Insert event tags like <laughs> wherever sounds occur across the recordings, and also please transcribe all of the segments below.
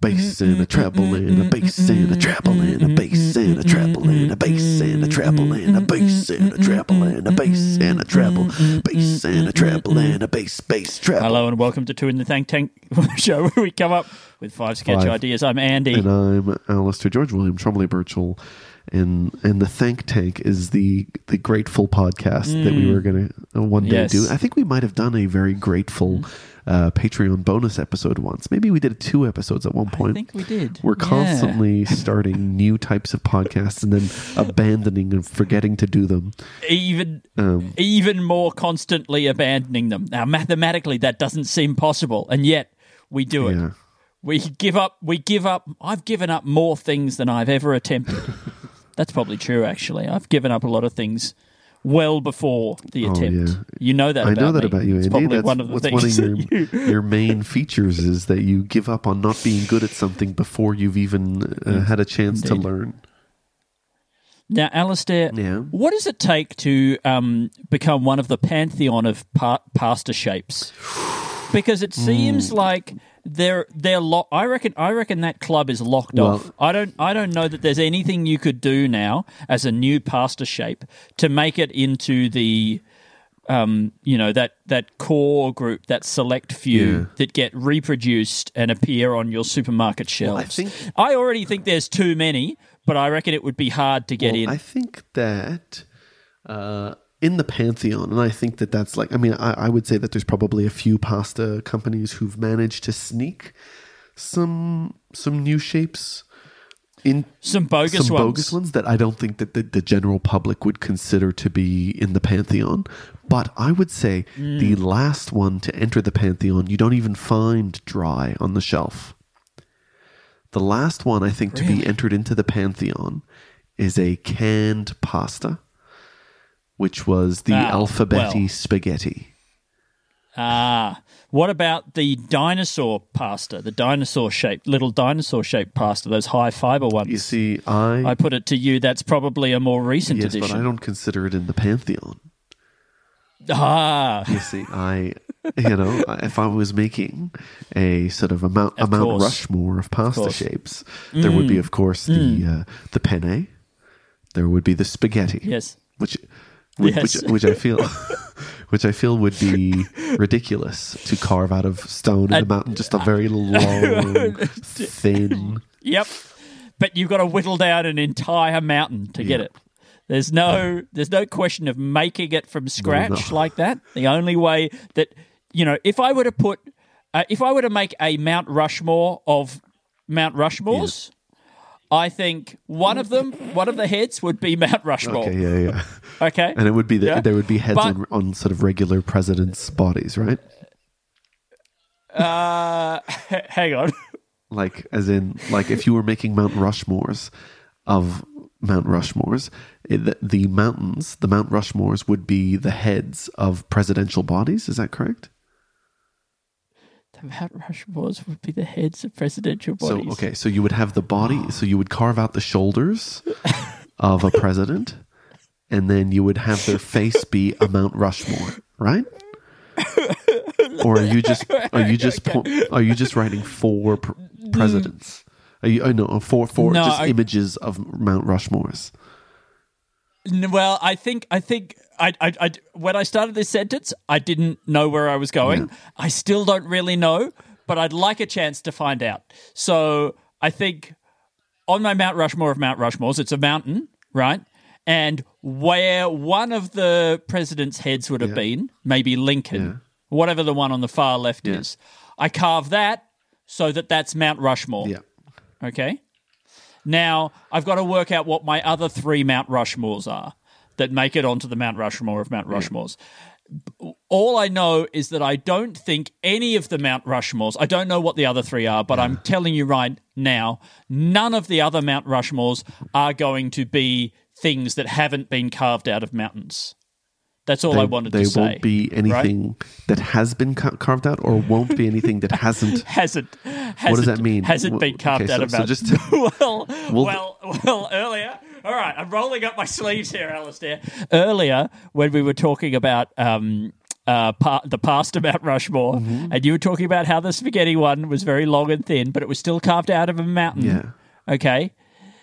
Bass and a and a bass and a and a bass and a and a bass and a and a bass and a and a bass and a treble, bass and a and a bass, bass, treble. Hello and welcome to Two in the Think Tank show where we come up with five sketch Five. ideas. I'm Andy. And I'm Alistair George William Trombley Birchall. And and the Thank Tank is the the grateful podcast that we were gonna uh, one day Yes. do. I think we might have done a very grateful uh, Patreon bonus episode once. Maybe we did two episodes at one point. I think we did. We're Yeah. constantly starting new types of podcasts and then <laughs> abandoning and forgetting to do them. even Um, even more constantly abandoning them. Now mathematically that doesn't seem possible and yet we do it. Yeah. We give up we give up I've given up more things than I've ever attempted. <laughs> That's probably true actually. I've given up a lot of things well before the Oh, attempt. yeah. You know that I about know that me. about you, It's probably That's one of the what's things one of your, <laughs> your main features is that you give up on not being good at something before you've even uh, had a chance to learn. Now, Alistair, Yeah. what does it take to um, become one of the pantheon of pa- pasta shapes? Because it Hmm. seems like they're they're lo- I reckon I reckon that club is locked Well- off. I don't I don't know that there's anything you could do now as a new pasta shape to make it into the um, you know that that core group, that select few Yeah. that get reproduced and appear on your supermarket shelves. I think- I already think there's too many, but I reckon it would be hard to get Well, in. I think that uh, in the pantheon, and I think that that's like, I mean, I, I would say that there's probably a few pasta companies who've managed to sneak some some new shapes in Some bogus some ones. bogus ones that I don't think that the, the general public would consider to be in the pantheon. But I would say the Mm. last one to enter the pantheon, you don't even find dry on the shelf. The last one I think to be entered into the pantheon is a canned pasta, which was the Ah, alphabetti well. spaghetti. Ah, what about the dinosaur pasta? The dinosaur shaped, little dinosaur shaped pasta, those high fiber ones. You see, I, I put it to you, that's probably a more recent yes, but. I don't consider it in the pantheon. ah, You see, I, you know, <laughs> if I was making a sort of a Mount, a Of Mount. Rushmore of pasta course. shapes, there would be, of course, the uh, the penne. There would be the spaghetti. yes. which which, Yes. which, which I feel <laughs> which I feel would be ridiculous to carve out of stone in a And- mountain. Just a very <laughs> long, thin. Yep. But you've got to whittle down an entire mountain to get it. There's no there's no question of making it from scratch no. like that. The only way that you know, if I were to put uh, if I were to make a Mount Rushmore of Mount Rushmores, I think one of them, one of the heads would be Mount Rushmore. Okay, yeah, yeah. Okay. And it would be the, Yeah. there would be heads But- on, on sort of regular presidents' bodies, right? Uh, h- <laughs> hang on. Like as in like if you were making Mount Rushmores of Mount Rushmores, it, the, the mountains, the Mount Rushmores would be the heads of presidential bodies. Is that correct? <laughs> Mount Rushmores would be the heads of presidential bodies. So okay, so you would have the body, ah. so you would carve out the shoulders <laughs> of a president, and then you would have their face be a Mount Rushmore, right? Or are you just are you just <laughs> po- are you just writing four pr- mm. presidents? Are you? Oh no, uh, four four No, just I- images of Mount Rushmores. Well, I think I think I, I, I when I started this sentence, I didn't know where I was going. I still don't really know, but I'd like a chance to find out. So I think on my Mount Rushmore of Mount Rushmores, it's a mountain, right? And where one of the president's heads would have been, maybe Lincoln, whatever the one on the far left Yeah. is, I carve that so that that's Mount Rushmore. Yeah. Okay. Now I've got to work out what my other three Mount Rushmores are that make it onto the Mount Rushmore of Mount Rushmores. All I know is that I don't think any of the Mount Rushmores, I don't know what the other three are, but I'm telling you right now, none of the other Mount Rushmores are going to be things that haven't been carved out of mountains. That's all They, I wanted they to say. won't be anything that has been ca- carved out, or won't be anything that hasn't. <laughs> hasn't, hasn't does that mean? Hasn't been carved okay, out so- of so mountains. just <laughs> well, Well- well, well, earlier. All right, I'm rolling up my sleeves here, Alistair. Earlier, when we were talking about um, uh, pa- the past of Mount Rushmore, Mm-hmm. and you were talking about how the spaghetti one was very long and thin, but it was still carved out of a mountain. Yeah. Okay.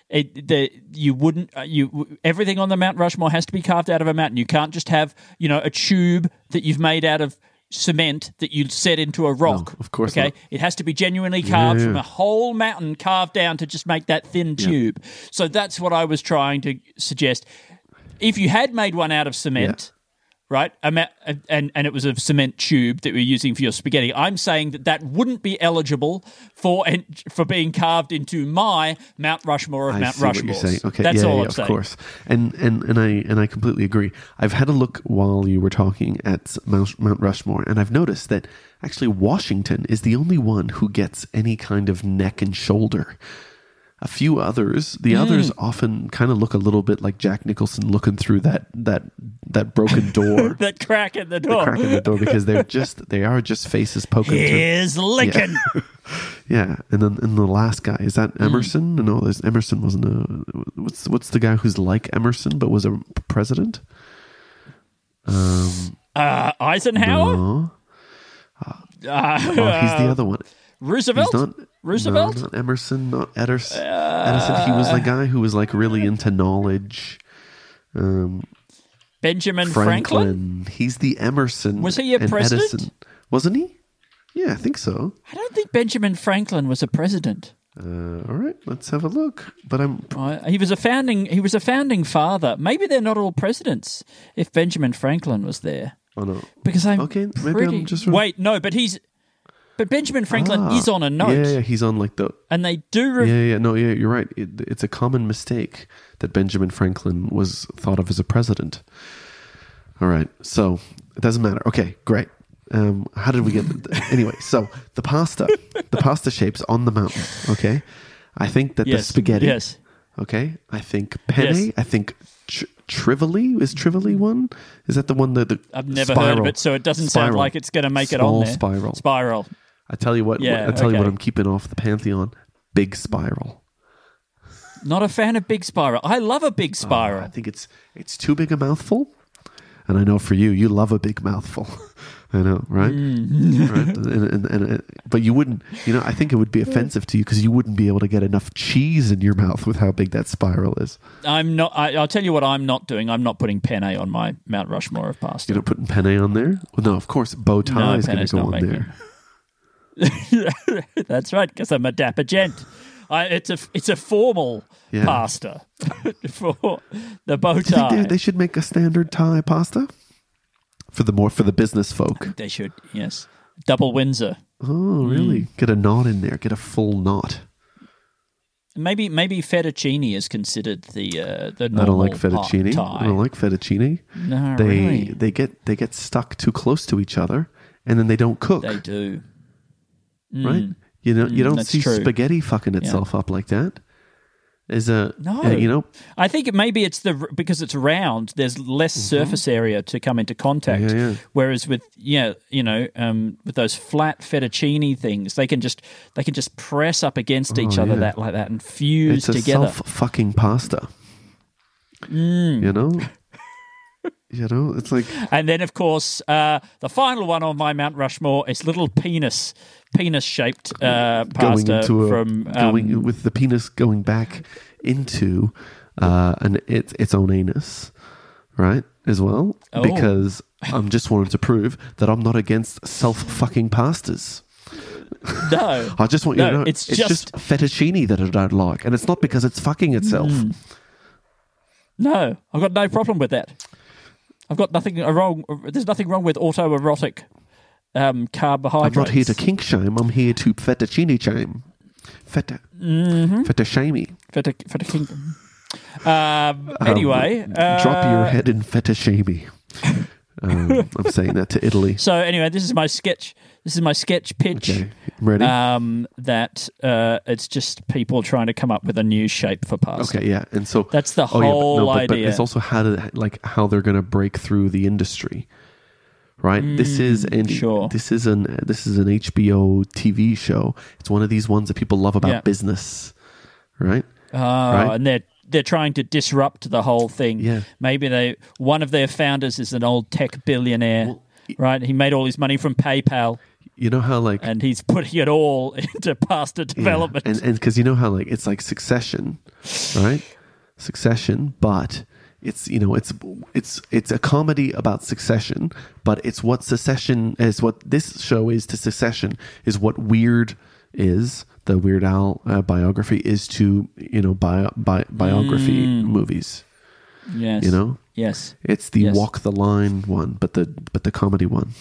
It, the you wouldn't uh, you everything on the Mount Rushmore has to be carved out of a mountain. You can't just have you know a tube that you've made out of cement that you set into a rock. Oh, of course Okay, not. it has to be genuinely carved Yeah. from a whole mountain carved down to just make that thin tube. So that's what I was trying to suggest. If you had made one out of cement, right, a ma- and and it was a cement tube that we're using for your spaghetti, I'm saying that that wouldn't be eligible for for being carved into my Mount Rushmore of I Mount Rushmore. Okay, that's yeah, all yeah, I'm of saying. course. And and and I and I completely agree. I've had a look while you were talking at Mount, Mount Rushmore, and I've noticed that actually Washington is the only one who gets any kind of neck and shoulder. A few others, the others often kind of look a little bit like Jack Nicholson looking through that that that broken door, <laughs> That crack in the door. crack in the door, because they're <laughs> just they are just faces poking through. Lincoln. <laughs> Yeah, and then and the last guy is that Hmm. Emerson? No, there's Emerson wasn't a. What's what's the guy who's like Emerson but was a president? Um, Uh, Eisenhower, no, uh, oh, he's the other one. Roosevelt, Roosevelt. No, not Emerson, not Edison. Edison. He was the guy who was like really into knowledge. Um, Benjamin Franklin. Franklin. He's the Emerson. Was he a president? Edison. Wasn't he? Yeah, I think so. I don't think Benjamin Franklin was a president. Uh, all right, let's have a look. But I'm Uh, he was a founding. He was a founding father. Maybe they're not all presidents. If Benjamin Franklin was there, oh no. because I'm Okay, maybe I'm just- wait. No, but he's. But Benjamin Franklin Ah, is on a note, Yeah, yeah, he's on like the and they do. Re- Yeah, yeah, no, yeah, you're right. It, it's a common mistake that Benjamin Franklin was thought of as a president. All right, so it doesn't matter. Okay, great. Um, how did we get? <laughs> anyway, so the pasta, the pasta shapes on the mountain. Okay, I think that the spaghetti. yes. Okay, I think penne. Yes. I think tr- Trivoli is Trivoli one. Is that the one that the I've never heard of it, so it doesn't sound like it's going to make it on there. spiral. Spiral. I tell you what. Yeah, I tell you what. I'm keeping off the pantheon. Big spiral. Not a fan of big spiral. I love a big spiral. I think it's it's too big a mouthful, and I know for you, you love a big mouthful. <laughs> I know, right? Mm. right? And, and, and, uh, but you wouldn't, you know, I think it would be offensive to you because you wouldn't be able to get enough cheese in your mouth with how big that spiral is. I'm not. I, I'll tell you what I'm not doing. I'm not putting penne on my Mount Rushmore of pasta. You're not putting penne on there? Well, no, of course, bow tie No, is going to go on there. <laughs> That's right, because I'm a dapper gent. I, it's a it's a formal Yeah. pasta <laughs> for the bow Do you think tie. they, they should make a standard tie pasta for the more for the business folk? They should, yes. Double Windsor. Oh, really? Mm. Get a knot in there. Get a full knot. Maybe maybe fettuccine is considered the uh, the I don't like fettuccine. I don't like fettuccine. No, they really. they get they get stuck too close to each other and then they don't cook They do. Right you know you Mm, don't that's see true. spaghetti fucking itself up like that is a No. uh, you know I think it maybe it's the because it's round. There's less surface area to come into contact. Mm-hmm. Yeah, yeah. Whereas with yeah, you know, um, with those flat fettuccine things, they can just they can just press up against each Oh, other yeah. that like that and fuse it's together. self fucking pasta Mm. you know <laughs> you know it's like And then, of course, uh, the final one on my Mount Rushmore is little penis, penis-shaped uh, going pasta into a from. Um, going with the penis going back into uh an its its own anus right as well Oh. because i'm just wanting to prove that i'm not against self fucking pastas no, <laughs> I just want you No, to know it's it's, just- just, fettuccine that I don't like, and it's not because it's fucking itself. Mm. no, I've got no problem with that. I've got nothing wrong. There's nothing wrong with autoerotic um, I'm not here to kink shame. I'm here to fettuccine shame. Feta, Mm-hmm. fettuccine. Feta, feta king. Um, anyway, uh, Drop your head in fettuccine. Um, I'm saying that to Italy. <laughs> So anyway, this is my sketch. This is my sketch pitch. Okay, ready? Um, that uh, it's just people trying to come up with a new shape for pasta. okay, yeah, and so That's the Oh, yeah, but whole no, but, but it's also how to like how they're going to break through the industry, right? this is Mm, sure. this is an this is an HBO TV show. It's one of these ones that people love about Yeah. business, right? Oh, Right? and they're they're trying to disrupt the whole thing. Yeah. Maybe they one of their founders is an old tech billionaire, right? He made all his money from PayPal, You know how like and he's putting it all <laughs> into pasta development. and and because you know how like it's like Succession, right? Succession, but it's you know it's it's it's a comedy about succession, but it's what Succession is what this show is to Succession is what Weird is the Weird Al uh, biography is to you know bi- bi- biography movies. yes, You know, yes. it's the Yes. Walk the Line one, but the but the comedy one.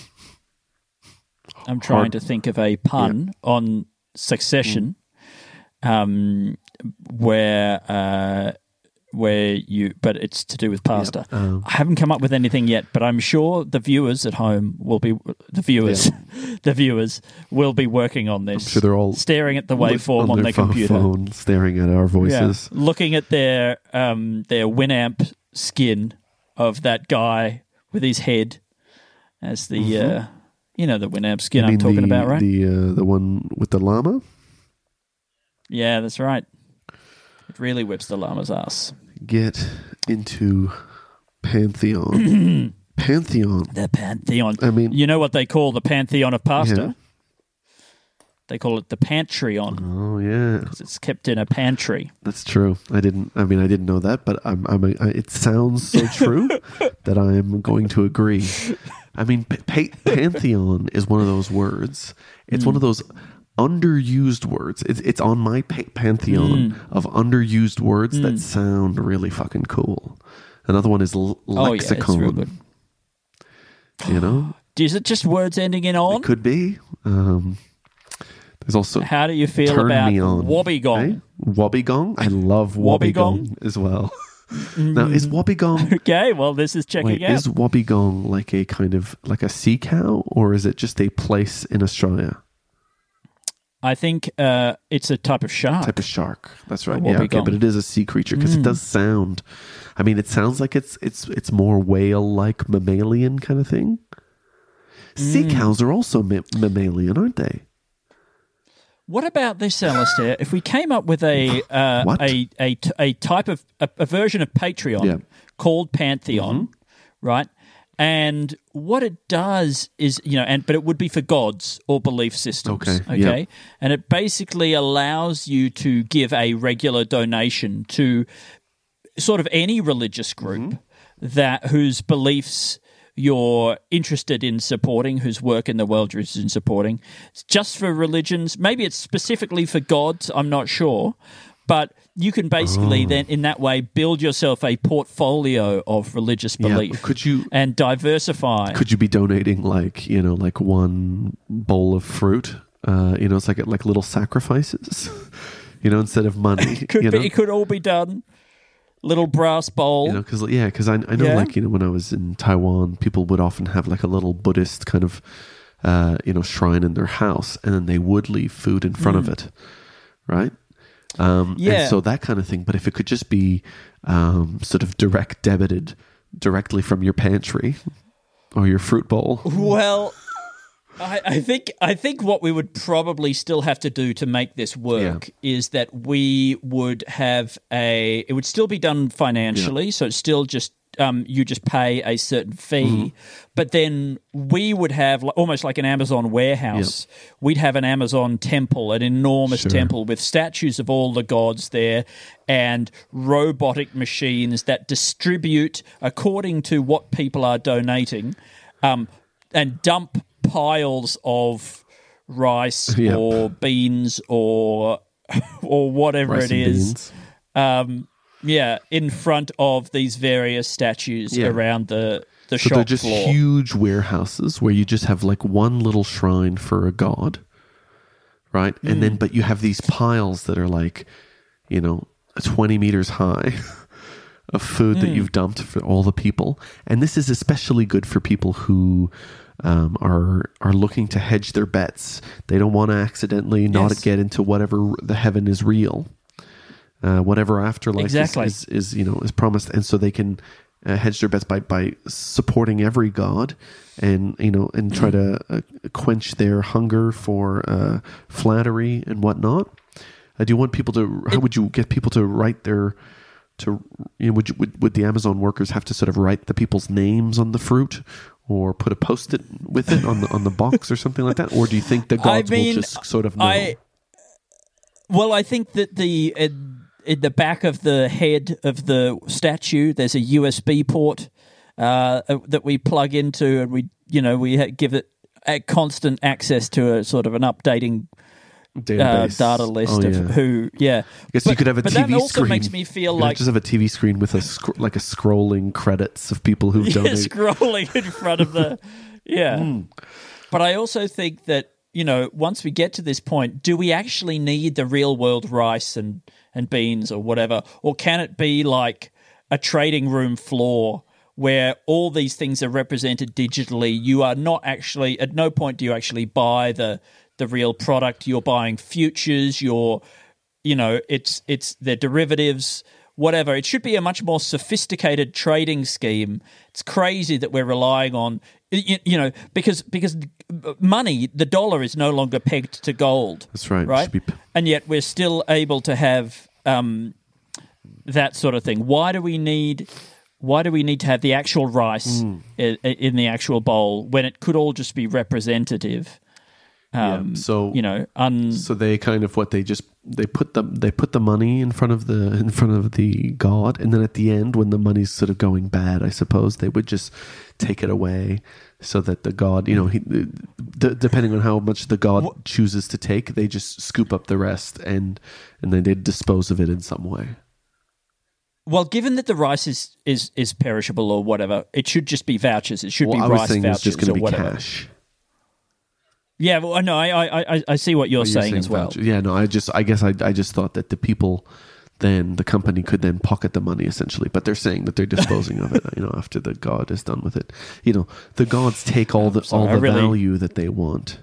I'm trying Hard- to think of a pun on Succession, um, where uh, where you, but it's to do with pasta. um, I haven't come up with anything yet, but I'm sure the viewers at home will be the viewers, <laughs> the viewers will be working on this. sure they're all staring at the waveform on, their their computer, phone, staring at our Yeah. voices. looking at their um, their Winamp skin of that guy with his head as the uh, you know the Winamp skin Mm-hmm. I'm talking the, about, right? The uh, the one with the llama. Yeah, that's right. It really whips the llama's ass. Get into Pantheon. <clears throat> Pantheon. The pantheon. I mean- you know what they call the pantheon of pasta? Yeah. They call it the pantreon Oh yeah, because it's kept in a pantry. that's true. I didn't. I mean, I didn't know that, but I'm. I'm. A, I, it sounds so true <laughs> that I'm going to agree. I mean, pa- pa- Pantheon is one of those words. It's one hmm. of those underused words. It's it's on my pa- pantheon of underused words that sound really fucking cool. Another one is l- Oh yeah, lexicon. real. You know, <gasps> Is it just words ending in on? it could be. Um, there's also How do you feel about wobbegong? Eh? Wobbegong? I love wobbegong, Wobbegong? as well. <laughs> now, is wobbegong <laughs> Okay, well, this is checking wait, out. is wobbegong like a kind of like a sea cow, or is it just a place in Australia? I think uh, it's a type of shark. Type of shark. That's right. Yeah, okay, wobbegong. but it is a sea creature because it does sound. I mean, it sounds like it's it's it's more whale-like mammalian kind of thing. Sea cows are also ma- mammalian, aren't they? What about this, Alistair? If we came up with a <gasps> uh, a, a a type of a, a version of Patreon Yeah. called Pantheon, right? And what it does is, you know, and but it would be for gods or belief systems. Okay, Okay. yeah. And it basically allows you to give a regular donation to sort of any religious group Mm-hmm. that whose beliefs you're interested in supporting, whose work in the world you're interested in supporting. It's just for religions. Maybe it's specifically for gods. I'm not sure. But you can basically Oh. then, in that way, build yourself a portfolio of religious Yeah. belief Could you and diversify. could you be donating like you know like one bowl of fruit uh you know it's like like little sacrifices <laughs> you know instead of money <laughs> could you be, know it could all be done. Little brass bowl. you know because yeah because I, I know Yeah. like you know when i was in taiwan people would often have like a little buddhist kind of uh you know shrine in their house and then they would leave food in front of it right um. Yeah. and so that kind of thing but if it could just be um sort of direct debited directly from your pantry or your fruit bowl Well, I, I think I think what we would probably still have to do to make this work is that we would have a. It would still be done financially, so it's still just. Um, you just pay a certain fee, Mm-hmm. but then we would have like, almost like an Amazon warehouse. We'd have an Amazon temple, an enormous Sure. temple with statues of all the gods there, and robotic machines that distribute according to what people are donating um, and dump piles of rice Yep. or beans or <laughs> or whatever Rice it is. Um, yeah, in front of these various statues Yeah. around the the So shop they're just floor. huge warehouses where you just have like one little shrine for a god, right? And Hmm. then, but you have these piles that are like, you know, 20 meters high <laughs> of food that you've dumped for all the people. And this is especially good for people who um, are are looking to hedge their bets. They don't want to accidentally not Yes. get into whatever the heaven is real, uh, whatever afterlife is- Exactly. is, is you know is promised, and so they can uh, hedge their bets by by supporting every god, and you know and try to uh, quench their hunger for uh, flattery and whatnot. Uh, do you want people to? How would you get people to write their? To you know, would, you, would would the Amazon workers have to sort of write the people's names on the fruit, or put a post-it with it on the on the box or something like that, or do you think the <laughs> gods mean, will just sort of know? I well, I think that the in, in the back of the head of the statue, there's a USB port uh, that we plug into, and we you know we give it a constant access to a sort of an updating uh, data list Oh, of yeah. who. Yeah, I guess you could have a but TV that also screen. makes me feel You like just have a TV screen with a scr- like a scrolling credits of people who've <laughs> yeah, donated. scrolling in front of the <laughs> yeah. Hmm. But I also think that you know once we get to this point, do we actually need the real world rice and and beans or whatever, or can it be like a trading room floor? Where all these things are represented digitally, you are not actually at no point do you actually buy the the real product. You're buying futures. You're you know it's it's their derivatives whatever. It should be a much more sophisticated trading scheme. It's crazy that we're relying on you, you know because because money the dollar is no longer pegged to gold. That's right. Right? be and yet we're still able to have um that sort of thing. Why do we need why do we need to have the actual rice Hmm. i- i- in the actual bowl when it could all just be representative um, so you know un so they kind of what they just they put the they put the money in front of the in front of the god, and then at the end when the money's sort of going bad, I suppose they would just take it away so that the god, you know, he, d- depending on how much the god chooses to take, they just scoop up the rest and and then they dispose of it in some way. Well, given that the rice is, is, is perishable or whatever, it should just be vouchers. It should Well, be rice vouchers it's just going or be whatever. cash. Yeah, well, no, I, I, I, I see what you're, Oh, saying, as well. voucher. Yeah, no, I just, I guess, I, I just thought that the people, then the company could then pocket the money essentially, but they're saying that they're <laughs> disposing of it, you know, after the god is done with it. You know, the gods take all the <laughs> sorry, all the really- value that they want.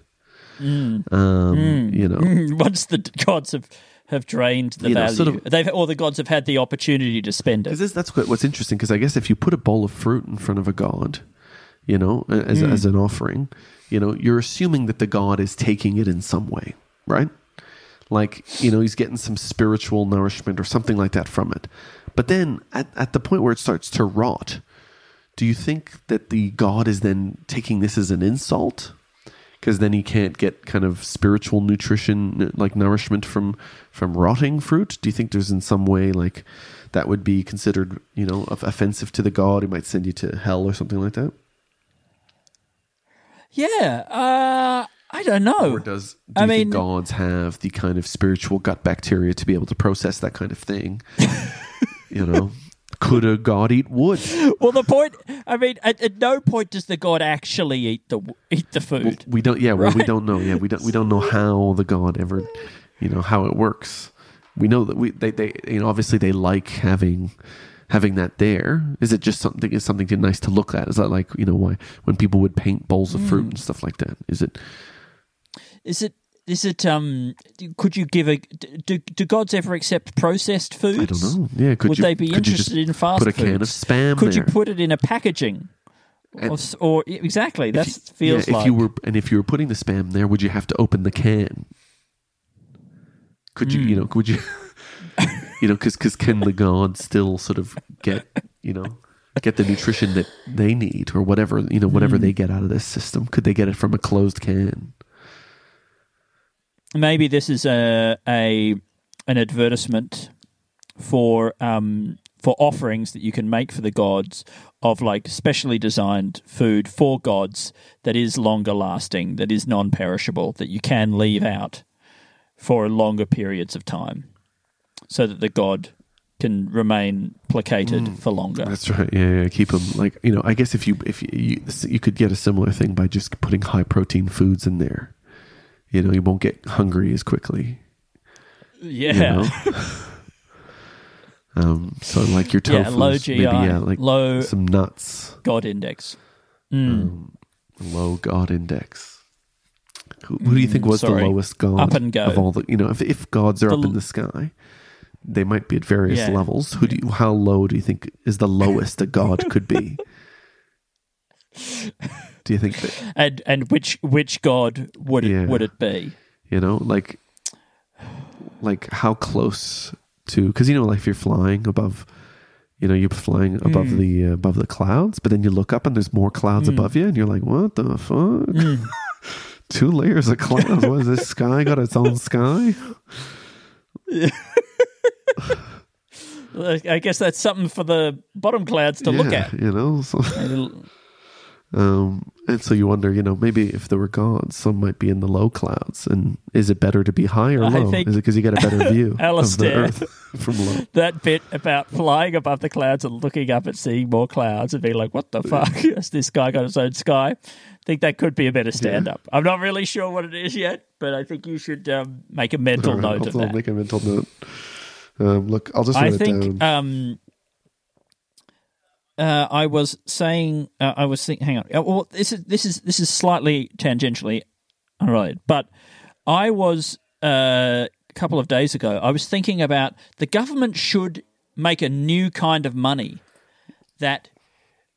Mm. Um, you know, <laughs> Once the gods have, have drained the You know, value, sort of- they've or the gods have had the opportunity to spend it. because that's what, what's interesting. Because I guess if you put a bowl of fruit in front of a god, you know, as Hmm. as an offering, you know, you're assuming that the god is taking it in some way, right? Like, you know, he's getting some spiritual nourishment or something like that from it. But then at, at the point where it starts to rot, do you think that the god is then taking this as an insult? Because then he can't get kind of spiritual nutrition, like nourishment from from rotting fruit. Do you think there's in some way like that would be considered, you know, offensive to the god? He might send you to hell or something like that. Yeah, uh, I don't know. Or does do I you think mean- gods have the kind of spiritual gut bacteria to be able to process that kind of thing? <laughs> you know, could a god eat wood? well, the point, I mean, at, at no point does the god actually eat the eat the food. We don't. Yeah, well, we don't know. Yeah, we don't. We don't know how the god ever, you know, how it works. We know that we they they you know obviously they like having having that there. Is it just something? Is something nice to look at? Is that like you know why when people would paint bowls of Hmm. fruit and stuff like that? Is it? Is it? Is it? Um, could you give a? Do, do gods ever accept processed foods? I don't know. Yeah, could Would you? they be could you just interested in fast Put a can of spam Could there. you put it in a packaging? Or, or exactly, that feels yeah, like if you were and if you were putting the spam there, would you have to open the can? Could you, Hmm. you know, could you, you know, because because can the gods still sort of get, you know, get the nutrition that they need or whatever, you know, whatever Hmm. they get out of this system? Could they get it from a closed can? maybe this is a a an advertisement for um for offerings that you can make for the gods of like specially designed food for gods that is longer lasting, that is non perishable, that you can leave out for longer periods of time, so that the god can remain placated for longer. That's right. Yeah, yeah. Keep them like you know. I guess if you if you, you you could get a similar thing by just putting high protein foods in there. You know, you won't get hungry as quickly. Yeah. You know? <laughs> Um, so like your tofu, Yeah, low GI, maybe yeah, like low- some nuts, God index. low God index. Who, who do you think was Mm, sorry. the lowest God Up and go. of all the? You know, if if gods are The up in the sky, they might be at various Yeah. levels. Who do you, how low do you think is the lowest a god <laughs> could be? do you think that And and which which God would Yeah. it would it be? you know like like how close to because you know like if you're flying above you know you're flying above Hmm. the uh, above the clouds but then you look up and there's more clouds above you and you're like what the fuck Hmm. <laughs> two layers of clouds what is this sky got its own sky <laughs> <laughs> I guess that's something for the bottom clouds to look at. you know so, <laughs> <laughs> um and so you wonder you know maybe if there were gods some might be in the low clouds and is it better to be high or low is it because you get a better view of the earth from low That bit about flying above the clouds and looking up and seeing more clouds and being like, "What the fuck? Has this guy got his own sky?" I think that could be a better stand-up. I'm not really sure what it is yet, but I think you should um, make a mental right, note I'll, of I'll that. make a mental note. Um, look, I'll just I think um, uh, I was saying uh, I was thinking. Hang on. Uh, Well, this is this is this is slightly tangentially unrelated, but I was uh, a couple of days ago. I was thinking about the government should make a new kind of money that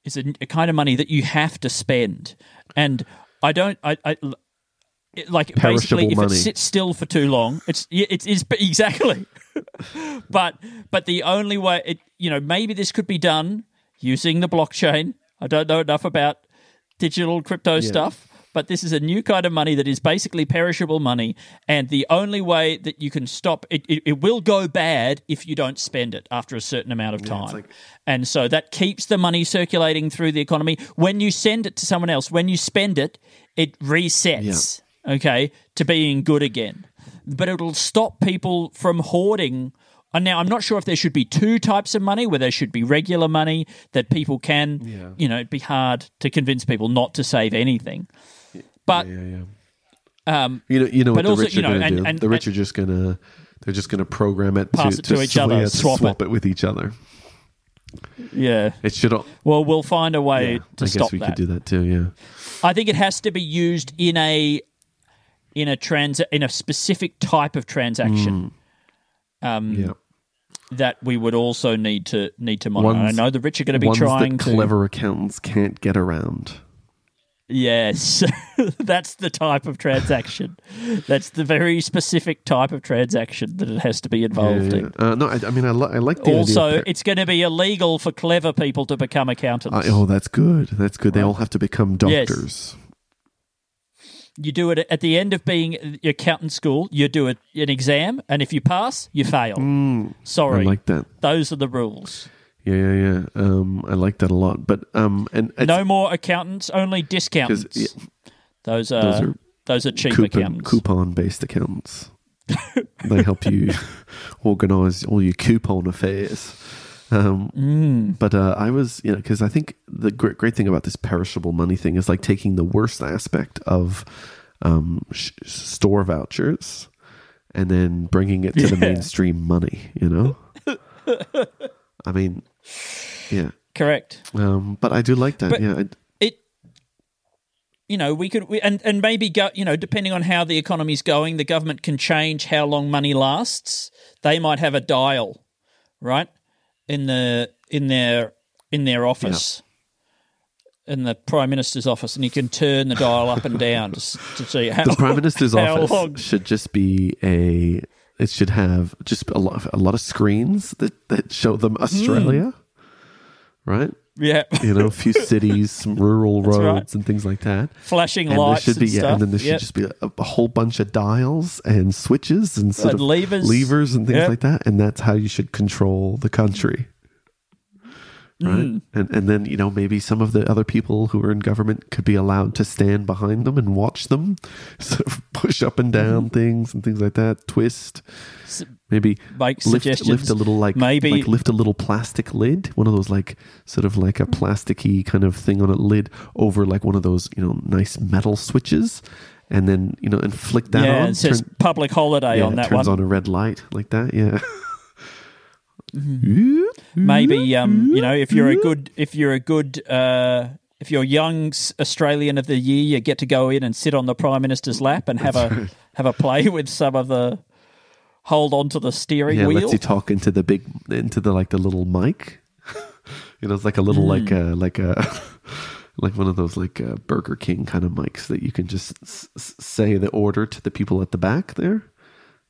is a, a kind of money that you have to spend, and I don't. I. I it- like basically, Perishable if money. it sits still for too long, it's it's, it's exactly. <laughs> But but the only way it you know maybe this could be done using the blockchain. I don't know enough about digital crypto stuff but this is a new kind of money that is basically perishable money. And the only way that you can stop it it, it will go bad if you don't spend it after a certain amount of time. like- and so that keeps the money circulating through the economy. When you send it to someone else when you spend it it resets okay to being good again but it'll stop people from hoarding. And now I'm not sure if there should be two types of money, where there should be regular money that people can, you know, it'd be hard to convince people not to save anything. But yeah, yeah. um, You know, you know what also, the rich you are know, going to and- do. and- the rich are just going to they're just going to program it Pass to, it to each other, yeah, swap swap it. it. with each other. yeah, It should. all well, we'll find a way yeah, to I stop guess we that. could do that too. Yeah. I think it has to be used in a in a trans in a specific type of transaction. Um, Yeah. that we would also need to need to monitor. Ones- I know the rich are going to be trying that to. clever accountants can't get around. Yes, <laughs> that's the type of transaction. that's the very specific type of transaction that it has to be involved yeah. in. Uh, no, I, I mean, I, li- I like the Also, it's going to be illegal for clever people to become accountants. uh, oh, that's good. That's good. They all have to become Yes. You do it at the end of being accountant school. You do it, an exam, and if you pass, you fail. Sorry, Mm. I like that. those are the rules. Yeah, yeah, yeah. Um, I like that a lot. But um, and it's, no more accountants, only discountants. yeah. Those are Those are those are cheap coupon accountants. coupon based accountants. they help you <laughs> organize all your coupon affairs. Um, Mm. But uh, I was, you know, because I think the great, great thing about this perishable money thing is like taking the worst aspect of um, sh- store vouchers and then bringing it to the mainstream money, you know? I mean, yeah. Correct. Um, but I do like that. But- yeah. I, it you know we could we, and and maybe go you know depending on how the economy's going the government can change how long money lasts they might have a dial right in the in their in their office. In the prime minister's office and you can turn the dial up and down to, to see how the prime minister's <laughs> office long- should just be a it should have just a lot of a lot of screens that that show them hmm. Australia right yeah you know a few <laughs> cities some rural roads right. and things like that flashing and there lights should be and yeah and then there should Yep. just be a, a whole bunch of dials and switches and sort And of levers. levers and things Yep. like that and that's how you should control the country right Mm. and and then you know maybe some of the other people who are in government could be allowed to stand behind them and watch them <laughs> sort of push up and down things and things like that twist maybe make lift, lift a little like maybe like lift a little plastic lid one of those like sort of like a plasticky kind of thing on a lid over like one of those you know nice metal switches and then you know and flick that yeah on it says turn- public holiday yeah, on it that turns one. on a red light like that yeah. <laughs> Maybe um, you know if you're a good if you're a good uh, if you're young Australian of the year, you get to go in and sit on the prime minister's lap and have a have a play <laughs> with some of the hold on to the steering Yeah, wheel. lets you talk into the big into the like the little mic. <laughs> you know, it's like a little like Hmm. a like a <laughs> like one of those like uh Burger King kind of mics that you can just s- say the order to the people at the back there.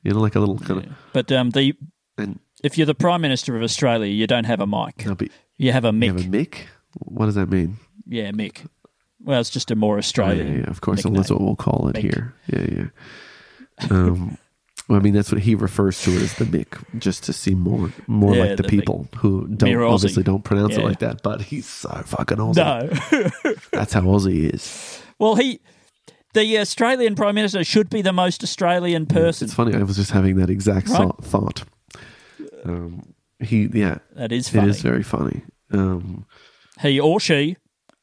You know, like a little kind of But um, the and if you're the prime minister of Australia, you don't have a mic. no, but You have a you mic. have a mic. What does that mean? yeah, mic. Well, it's just a more Oh, yeah, yeah, of course. nickname. That's what we'll call it Mick. here. Yeah, yeah. Um, well, I mean, that's what he refers to it as the Mick, just to seem more more Yeah, like the, the Mick. people who don't Mere Aussie. obviously don't pronounce it like that. But he's so fucking Aussie. No. <laughs> That's how Aussie is. well, he, the Australian prime minister, should be the most Australian person. It's funny. I was just having that exact Right. thought. thought. Um, he, yeah, That is funny. it is very funny. Um, He or she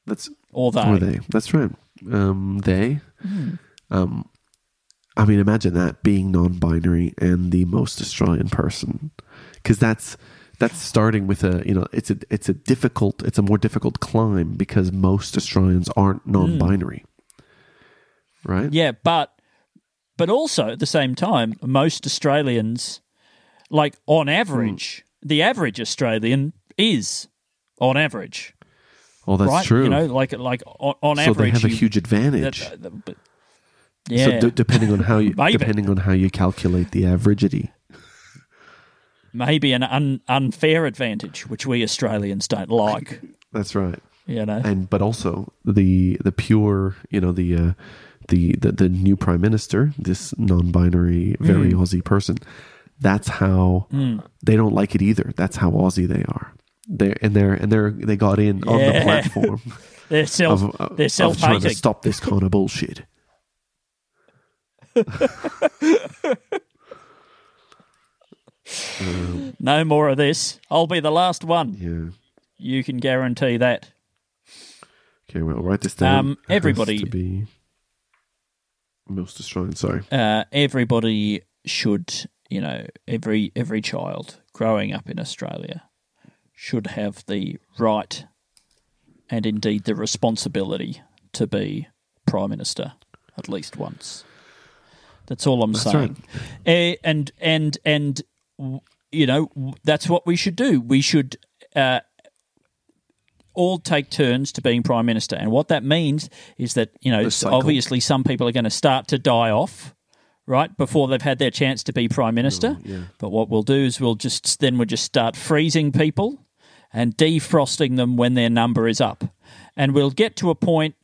that's or they. Or they. That's right. Um, they. Um, I mean, imagine that being non-binary and the most Australian person, because that's that's starting with a you know it's a it's a difficult it's a more difficult climb because most Australians aren't non-binary, right? Yeah, but but also at the same time, most Australians, like on average, Hmm. the average Australian is on average, Well, that's right? true. You know, like like on, on so average, they have a huge that- advantage. uh, but- So d- depending on how you <laughs> Maybe. depending on how you calculate the averagity. maybe an un, unfair advantage, which we Australians don't like. <laughs> That's right. You know, and but also the the pure you know the uh, the, the the new prime minister this non-binary very Mm. aussie person that's how they don't like it either that's how aussie they are they and they're and they're they got in on the platform <laughs> they're self of, of, they're self trying to stop this kind of bullshit <laughs> No more of this. I'll be the last one. yeah You can guarantee that. okay well I'll write this down Um, everybody- to be most australian sorry uh, everybody should, you know, every every child growing up in Australia should have the right and indeed the responsibility to be prime minister at least once. That's all I'm That's saying. Eh, and and and you know that's what we should do. We should uh, all take turns to being prime minister, and what that means is that you know obviously some people are going to start to die off. Right before they've had their chance to be prime minister, yeah. but what we'll do is we'll just then we'll just start freezing people and defrosting them when their number is up, and we'll get to a point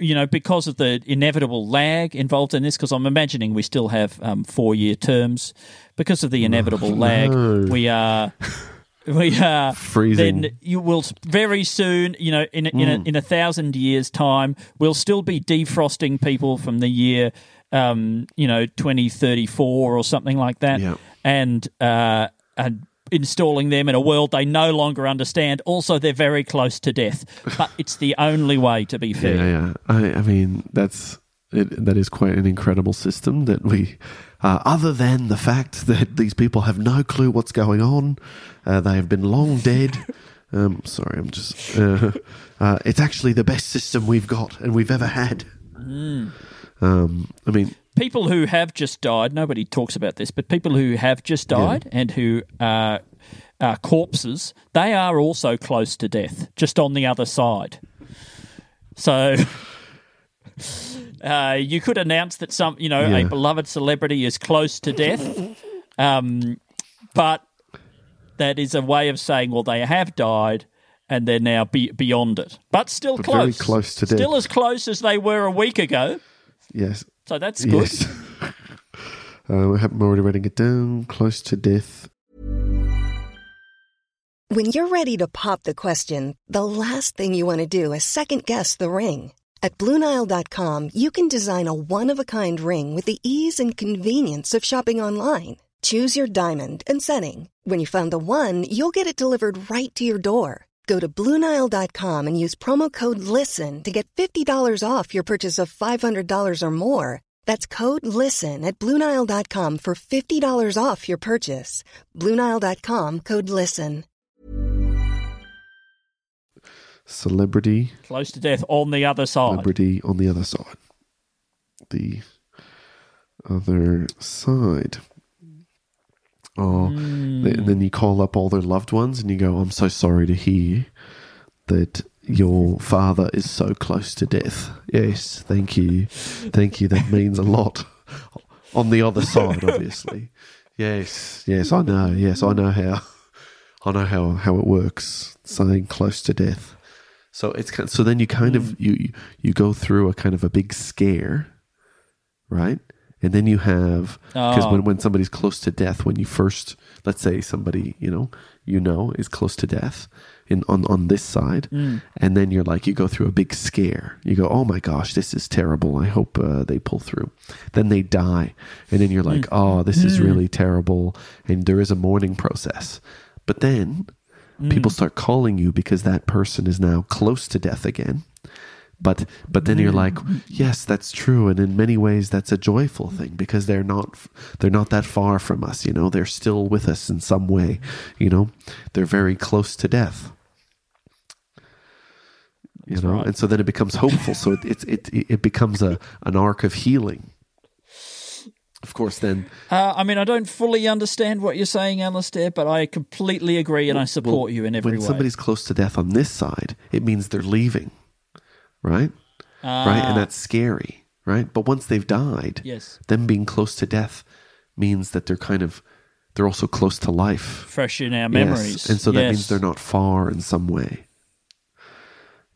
you know, because of the inevitable lag involved in this, because I'm imagining we still have um, four year terms, because of the inevitable <sighs> lag, we are. We are <laughs> Freezing. Then you will very soon, you know, in a, in a, in a thousand years' time, we'll still be defrosting people from the year, um, you know, twenty thirty four or something like that, Yeah. and uh, and installing them in a world they no longer understand. Also, they're very close to death, but <laughs> it's the only way to be fair. Yeah, yeah. I, I mean, that's it, that is quite an incredible system that we. Uh, other than the fact that these people have no clue what's going on, uh, they have been long dead. <laughs> Um, sorry, I'm just. Uh, <laughs> uh, it's actually the best system we've got and we've ever had. Um, I mean, people who have just died, nobody talks about this, but people who have just died and who are, are corpses, they are also close to death, just on the other side. So <laughs> uh, you could announce that some, you know, a beloved celebrity is close to death, um, but that is a way of saying, well, they have died. And they're now be- beyond it, but still But very close. close to Still as close as they were a week ago. yes, So that's good. yes. <laughs> uh, I'm already writing it down. Close to death. When you're ready to pop the question, the last thing you want to do is second guess the ring. At Bluenile.com, you can design a one of a kind ring with the ease and convenience of shopping online. Choose your diamond and setting. When you find the one, you'll get it delivered right to your door. Go to Bluenile.com and use promo code LISTEN to get $50 off your purchase of $500 or more. That's code LISTEN at Bluenile.com for $50 off your purchase. Bluenile.com code LISTEN. Celebrity, Close to death on the other side. celebrity on the other side. The other side. Oh, hmm. th- and then you call up all their loved ones and you go, I'm so sorry to hear that your father is so close to death. Yes, thank you. Thank you. That means a lot. On the other side, obviously. Yes, yes, I know. Yes, I know how. I know how, how it works. Saying close to death. So it's kind so then you kind of you you- you go through a kind of a big scare, right? And then you have because Oh. when when somebody's close to death, when you first let's say somebody you know you know is close to death in on on this side, mm. and then you're like you go through a big scare. You go, oh my gosh, this is terrible. I hope uh, they pull through. Then they die, and then you're like, mm. oh, this is mm. really terrible. And there is a mourning process, but then people start calling you because that person is now close to death again but but then you're like yes that's true. And in many ways that's a joyful thing because they're not they're not that far from us you know? They're still with us in some way you know? They're very close to death. You know? right. and so then it becomes hopeful. So it it it, it becomes a an arc of healing. Of course then Uh, I mean, I don't fully understand what you're saying, Alistair, but I completely agree and I support Well, you in every when way. somebody's close to death on this side, it means they're leaving, right? right, Ah. and that's scary, right? But once they've died, Yes. them being close to death means that they're kind of they're also close to life, Fresh in our Yes, memories. and so that Yes. means they're not far in some way.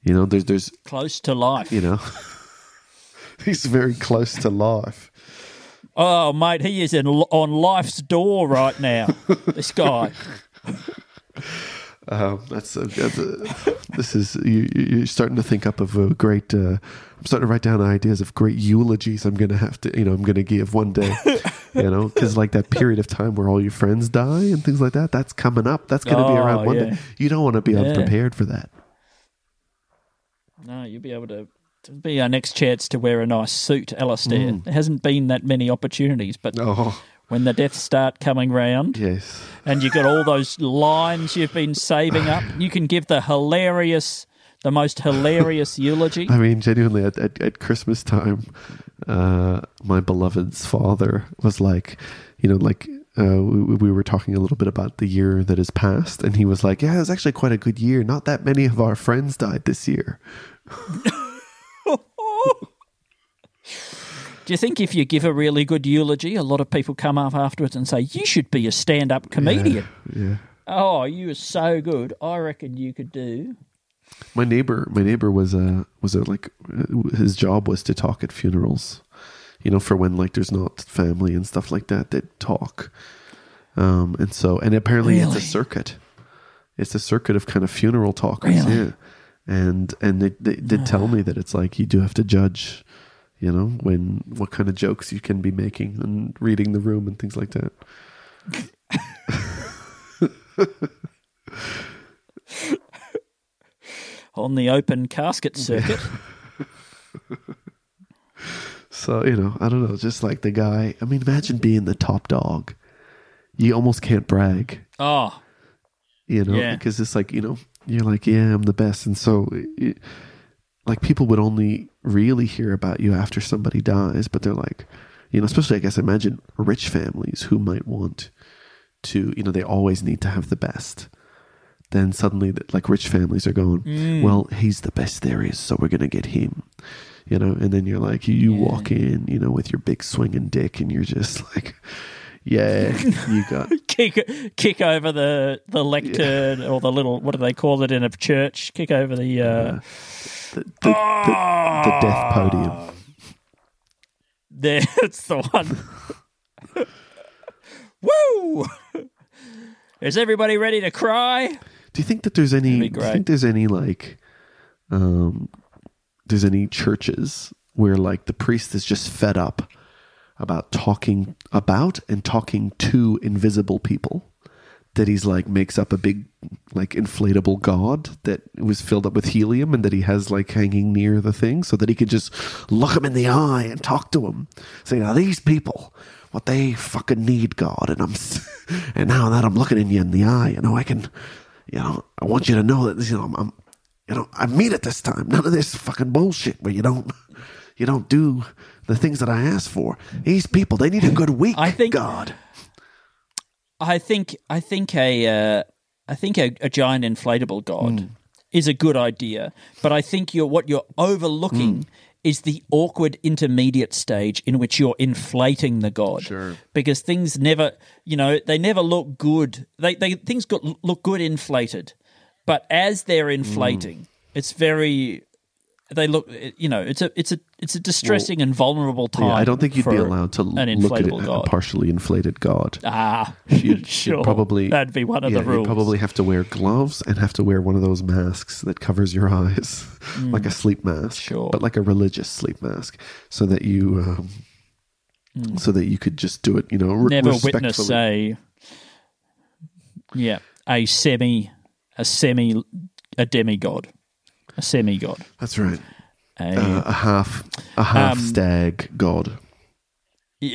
You know, there's there's close to life. you know, <laughs> he's very close to life. Oh, mate, he is in, on life's door right now. this guy. <laughs> Um, that's, a, that's a, this is you, you're starting to think up of a great. Uh, I'm starting to write down ideas of great eulogies. I'm gonna have to, you know, I'm gonna give one day, <laughs> you know, because like that period of time where all your friends die and things like that. That's coming up. That's gonna be Oh, around one yeah. day. You don't want to be Yeah. unprepared for that. No, you'll be able to. Be our next chance to wear a nice suit, Alistair. Mm. There hasn't been that many opportunities, but Oh when the deaths start coming round yes, and you've got all those lines you've been saving up, you can give the hilarious, the most hilarious <laughs> eulogy. I mean, genuinely, at, at, at Christmas time, uh, my beloved's father was like, you know, like uh, we, we were talking a little bit about the year that has passed, and he was like, "Yeah, it was actually quite a good year. Not that many of our friends died this year." <laughs> <laughs> Do you think if you give a really good eulogy, a lot of people come up afterwards and say, You should be a stand up comedian? Yeah. Oh, you are so good. I reckon you could do. My neighbor, my neighbor was a was a like his job was to talk at funerals, you know, for when like there's not family and stuff like that. They'd talk, um, and so and apparently it's a circuit. It's a circuit of kind of funeral talkers, Really? yeah. And and they they did tell me that it's like you do have to judge, you know, when what kind of jokes you can be making and reading the room and things like that. <laughs> On the open casket circuit. <laughs> So, you know, I don't know, just like the guy. I mean, imagine being the top dog. You almost can't brag, oh, you know, Yeah. because it's like, you know, you're like, yeah, I'm the best. And so, it, like, people would only really hear about you after somebody dies, but they're like, you know, especially, I guess, imagine rich families who might want to, you know, they always need to have the best. Then suddenly, like, rich families are going, well, he's the best there is, so we're going to get him. You know, and then you're like, you, you walk in, you know, with your big swinging dick, and you're just <laughs> like, yeah, <laughs> you got kick kick over the, the lectern or the little, what do they call it in a church? Kick over the. Uh, the, the, the, the death podium. <laughs> That's the one. <laughs> Woo! Is everybody ready to cry? Do you think that there's any? Do you think there's any like, um, there's any churches where like the priest is just fed up about talking about and talking to invisible people that he's like makes up a big like inflatable god that was filled up with helium and that he has like hanging near the thing so that he could just look him in the eye and talk to him. Say now these people what they fucking need god and i'm <laughs> and now that i'm looking in you in the eye you know i can you know i want you to know that you know i'm, I'm you know i mean it this time. None of this fucking bullshit where you don't you don't do the things that i ask for. These people they need a good week I think- god I think I think a uh, I think a, a giant inflatable god Hmm. is a good idea, but I think you're what you're overlooking Hmm. is the awkward intermediate stage in which you're inflating the god. Sure. Because things never, you know, they never look good. They they things got, look good inflated, but as they're inflating, it's very. They look, you know, it's a it's a it's a distressing and vulnerable time. Yeah, I don't think you'd be allowed to an look at it, a partially inflated god. Ah, You'd, <laughs> sure. you'd probably that'd be one of yeah, the rules. You'd probably have to wear gloves and have to wear one of those masks that covers your eyes, <laughs> like a sleep mask. Sure. but like a religious sleep mask, so that you, um, so that you could just do it. You know, re- never witness a yeah a semi a semi a demigod a semi god. That's right. a Uh, a half, a half Um, stag god. <laughs>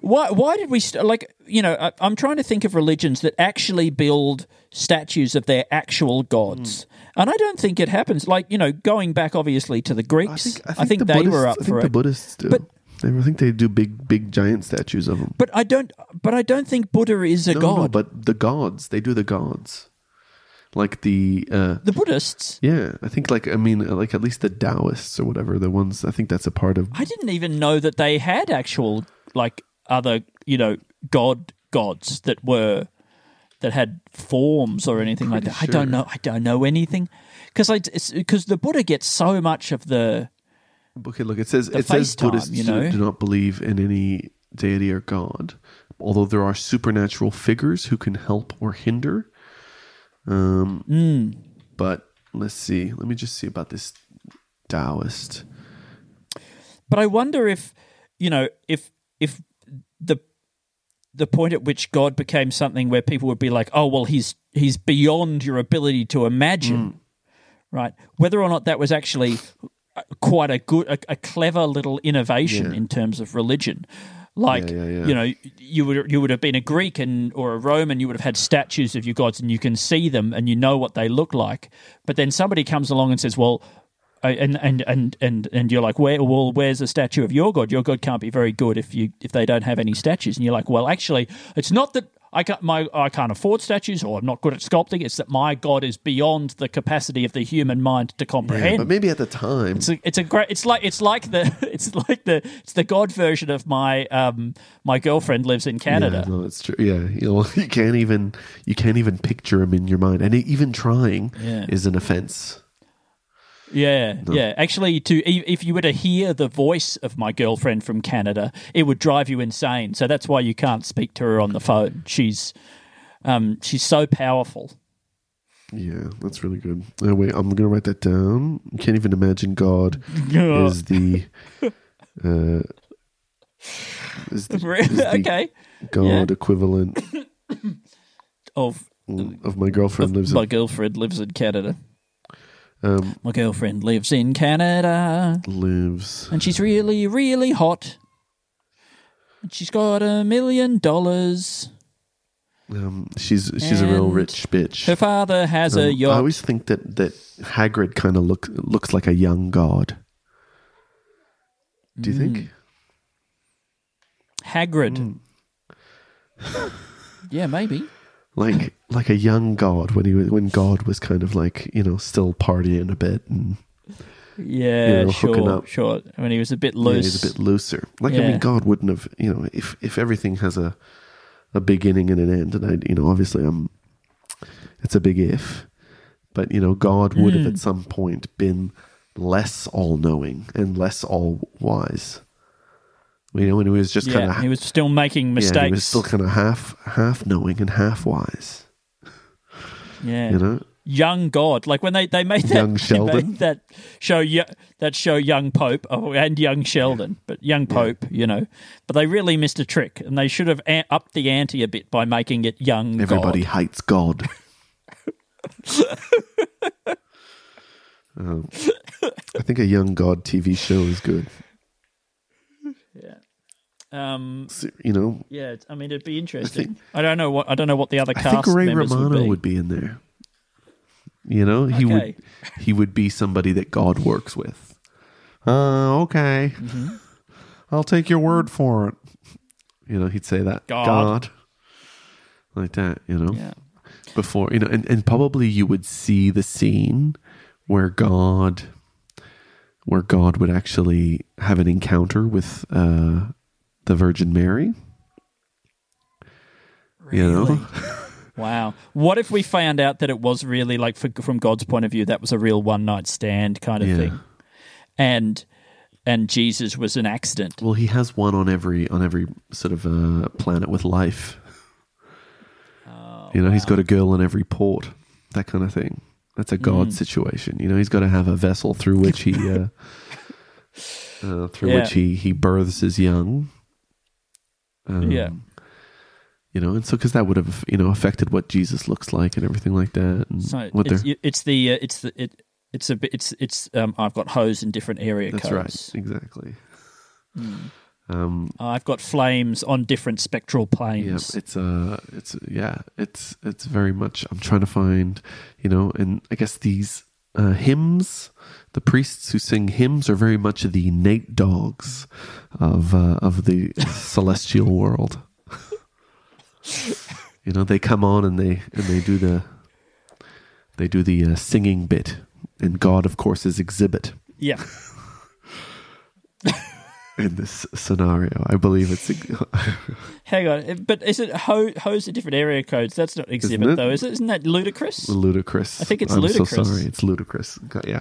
why why did we st- like you know I, I'm trying to think of religions that actually build statues of their actual gods Hmm. and I don't think it happens like you know going back obviously to the I Greeks think, I think, the they Buddhists, were up I think for the it Buddhists do. But- They- I think they do big, big, giant statues of them. but I don't but I don't think Buddha is a no, god no, but the gods, they do the gods, like the. uh the Buddhists Yeah, I think like I mean like at least the Taoists or whatever the ones I think that's a part of. I didn't even know that they had actual like other you know god gods that were that had forms or anything like that. I don't know. I don't know anything because I because the Buddha gets so much of the Okay, look, it says The it says FaceTime, Buddhists you do- know? do not believe in any deity or god, although there are supernatural figures who can help or hinder. Um, Hmm. but let's see. Let me just see about this Taoist. But I wonder if you know if if the the point at which God became something where people would be like, oh well, he's he's beyond your ability to imagine, right? Whether or not that was actually quite a good, a, a clever little innovation Yeah. in terms of religion. Like Yeah, yeah, you know, you would you would have been a Greek and or a Roman, you would have had statues of your gods, and you can see them and you know what they look like. But then somebody comes along and says, "Well, and and and and and you're like, where? Well, where's the statue of your god? Your god can't be very good if you if they don't have any statues. And you're like, well, actually, it's not that I can't my I can't afford statues or I'm not good at sculpting. It's that my god is beyond the capacity of the human mind to comprehend. but maybe at the time, It's a, it's a great. It's like it's like the <laughs> it's like the it's the God version of my um my girlfriend lives in Canada. Yeah, no, it's true. Yeah, you know, <laughs> you can't even you can't even picture him in your mind, and even trying Yeah. is an offense. Yeah, yeah. Actually, to if you were to hear the voice of my girlfriend from Canada, it would drive you insane. So that's why you can't speak to her on the phone. She's um she's so powerful. Yeah, that's really good. Uh, wait, I'm gonna write that down. Can't even imagine God <laughs> is the uh, is the, is the okay. God equivalent <coughs> Of of my girlfriend lives my in. girlfriend lives in Canada. Um, My girlfriend lives in Canada, lives. and she's really, really hot. And she's got a million dollars. Um, she's she's a real And rich bitch. Her father has Um, a I yacht. always think that that Hagrid kind of look looks like a young god. Do you Mm. think? Hagrid. Hmm. yeah, maybe. Like like a young god when he was, when God was kind of like you know still partying a bit and Yeah, You know, sure, up. sure. I mean, he was a bit yeah, loose. he's a bit looser. Like I mean, God wouldn't have you know if if everything has a a beginning and an end, and I you know obviously I'm it's a big if, but you know God would have Hmm. at some point been less all knowing and less all wise. You know, when he was just yeah, kind of he was still making mistakes. Yeah, he was still kind of half half knowing and half wise. yeah. You know, young God. Like when they, they made that Young <laughs> Sheldon? made that show that show Young Pope oh, and Young Sheldon, but Young Pope, you know. But they really missed a trick, and they should have upped the ante a bit by making it Young Everybody God. hates God. <laughs> Um, I think a young God TV show is good. Um, You know, yeah, I mean it'd be interesting. I, don't know what I don't know what the other I cast think Ray Romano would be. in there. You know, he Okay. would he would be somebody that God works with. Uh, okay. Mm-hmm. I'll take your word for it. You know, he'd say that. God. Like that, you know. Yeah. Before, you know, and, and probably you would see the scene where God where God would actually have an encounter with uh the Virgin Mary. You know? <laughs> Wow. What if we found out that it was really like, for, from God's point of view, that was a real one night stand kind of Yeah. thing, and and Jesus was an accident. Well, he has one on every on every sort of uh, planet with life. you know, he's got a girl in every port, that kind of thing. That's a God situation. You know, he's got to have a vessel through which he uh, <laughs> uh, through Yeah. which he he births his young. Um, yeah. you know, and so because that would have you know affected what Jesus looks like and everything like that, and So what it's, it's the uh, it's the it, it's a bit it's it's um I've got hose in different area that's codes. right, exactly. Um, I've got flames on different spectral planes. Yeah, it's uh it's yeah, it's it's very much I'm trying to find, you know, and I guess these uh hymns, the priests who sing hymns are very much the Nate Doggs of uh, of the <laughs> celestial world. you know, they come on and they and they do the they do the uh, singing bit and God of course is Xzibit yeah. In this scenario. I believe it's <laughs> Hang on, but is it ho- hose in different area codes? That's not Xzibit it? though, is it? Isn't that Ludacris? Ludacris. I think it's I'm Ludacris. so sorry. It's Ludacris. Yeah.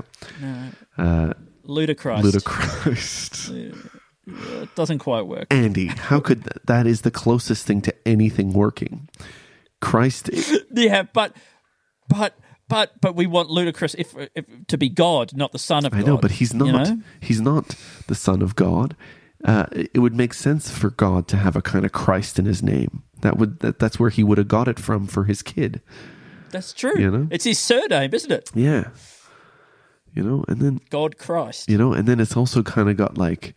Uh, Ludacris. Ludacris. <laughs> It doesn't quite work. Andy, how could that, that is the closest thing to anything working? Christ, <laughs> Yeah, but but but but we want Ludacris if, if to be God, not the Son of I God. I know, but he's not. you know? He's not the Son of God. Uh, it would make sense for God to have a kind of Christ in his name. That would that, that's where he would have got it from for his kid. That's true. You know? It's his surname, isn't it? Yeah, you know, and then God Christ. you know, and then it's also kind of got like,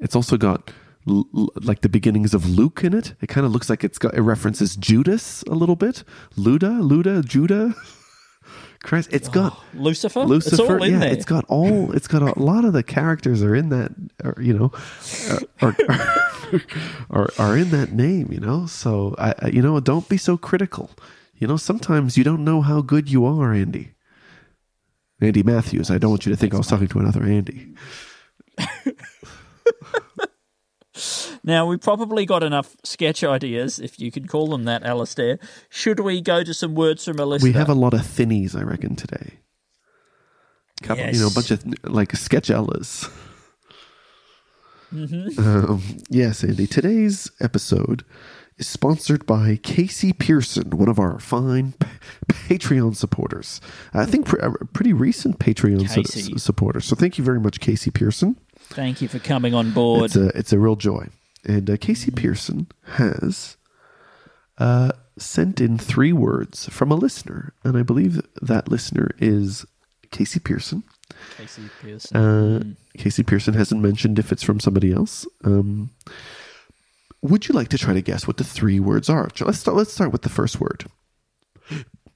it's also got l- l- like the beginnings of Luke in it. It kind of looks like it's got it references Judas a little bit, Luda, Luda, Judah. <laughs> Christ, it's got Lucifer. <gasps> Lucifer. It's all in yeah, there. it's got all. It's got a lot of the characters are in that, or, you know, are, are, are are in that name. You know, so I, I, you know, don't be so critical. You know, sometimes you don't know how good you are, Andy. Andy Matthews. I don't want you to think I was talking to another Andy. <laughs> Now we probably got enough sketch ideas, if you could call them that, Alistair. Should we go to some words from a? We have a lot of thinnies, I reckon, today. Couple, you know, a bunch of like sketchellas. Mm-hmm. Um, yes, Andy. Today's episode is sponsored by Casey Pearson, one of our fine pa- Patreon supporters. I think pre- a pretty recent Patreon su- supporter. So thank you very much, Casey Pearson. Thank you for coming on board. It's a it's a real joy. And uh, Casey Pearson has uh, sent in three words from a listener, and I believe that listener is Casey Pearson. Casey Pearson. Uh, Casey Pearson hasn't mentioned if it's from somebody else. Um, would you like to try to guess what the three words are? Let's start. Let's start with the first word.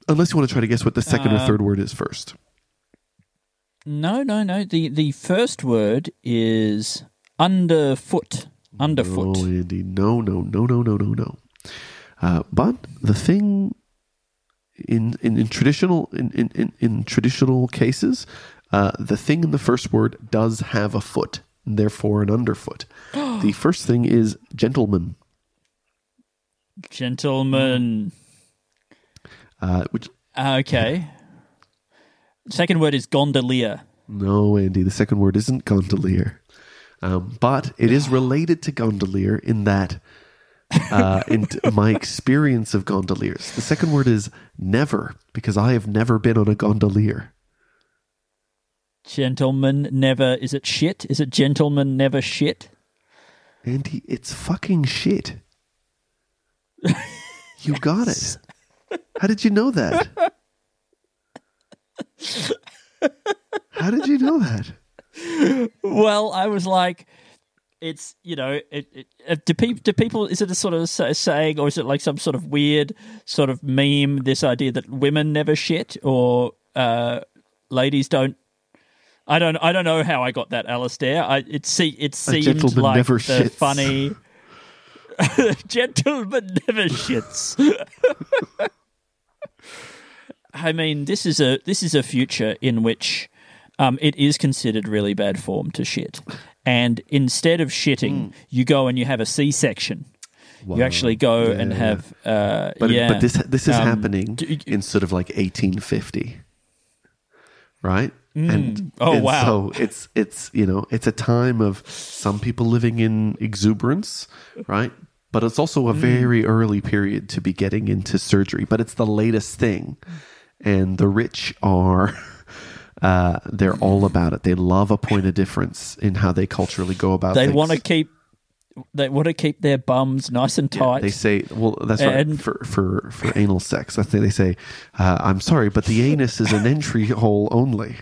Unless you want to try to guess what the second or third word is first. No, no, no. The the first word is underfoot. Underfoot. Oh, Andy, no, no, no, no, no, no, no. Uh, but the thing in in, in traditional in, in, in, in traditional cases, uh, the thing in the first word does have a foot, and therefore an underfoot. <gasps> the first thing is gentleman, Gentleman. uh, which Okay. Second word is gondolier. no, Andy. The second word isn't gondolier, um, but it is related to gondolier in that uh, in <laughs> my experience of gondoliers. The second word is never, because I have never been on a gondolier. Gentlemen never. Is it shit? Is it gentlemen never shit? Andy, it's fucking shit. <laughs> You got it. How did you know that? <laughs> How did you know that? Well, I was like, it's you know, it, it, uh, do people do people is it a sort of sa- saying or is it like some sort of weird sort of meme? This idea that women never shit or uh, ladies don't. I don't. I don't know how I got that, Alistair. I it see it seemed like never the shits. funny. <laughs> gentleman never shits. <laughs> I mean, this is a this is a future in which um, it is considered really bad form to shit, and instead of Hmm. shitting, you go and you have a C section. You actually go and yeah. have uh, But yeah. but this this is Um, happening d- in sort of like 1850, right? and Oh, and wow. So it's it's you know it's a time of some people living in exuberance, right? But it's also a very early period to be getting into surgery. But it's the latest thing, and the rich are. <laughs> Uh, they're all about it. They love a point of difference in how they culturally go about. they want to keep they want to keep their bums nice and tight. They say, well, that's right And- for for for anal sex. That's they say. Uh, I'm sorry, but the anus is an entry hole only.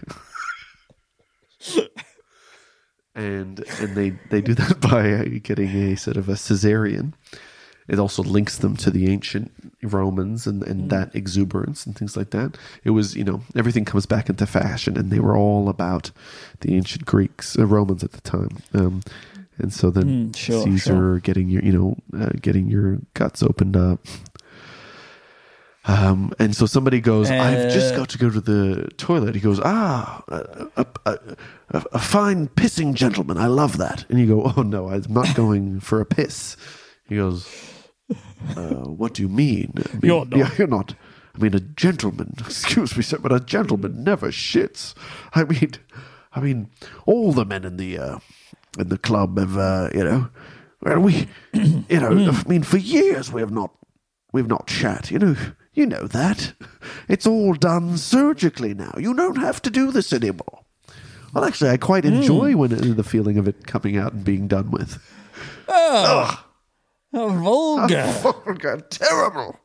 <laughs> and and they they do that <laughs> by getting a sort of a cesarean. It also links them to the ancient Romans and, and that exuberance and things like that. It was, you know, everything comes back into fashion, and they were all about the ancient Greeks, uh, Romans at the time. Um, and so then Mm, sure, Caesar sure. getting your, you know, uh, getting your guts opened up. Um, and so somebody goes, I've just Uh, got to go to the toilet. He goes, Ah, a, a, a, a fine pissing gentleman. I love that. And you go, Oh, no, I'm not going for a piss. He goes, uh, What do you mean? I mean, You're not. Yeah, you're not. I mean, a gentleman, <laughs> excuse me, sir, but a gentleman never shits. I mean, I mean, all the men in the uh, in the club have, uh, you know, well, we, <clears throat> you know, Hmm. I mean, for years we have not, we've not shat. You know, you know that. It's all done surgically now. You don't have to do this anymore. Well, actually, I quite Hmm. enjoy when it, the feeling of it coming out and being done with. oh, vulgar. <laughs> Vulgar, terrible.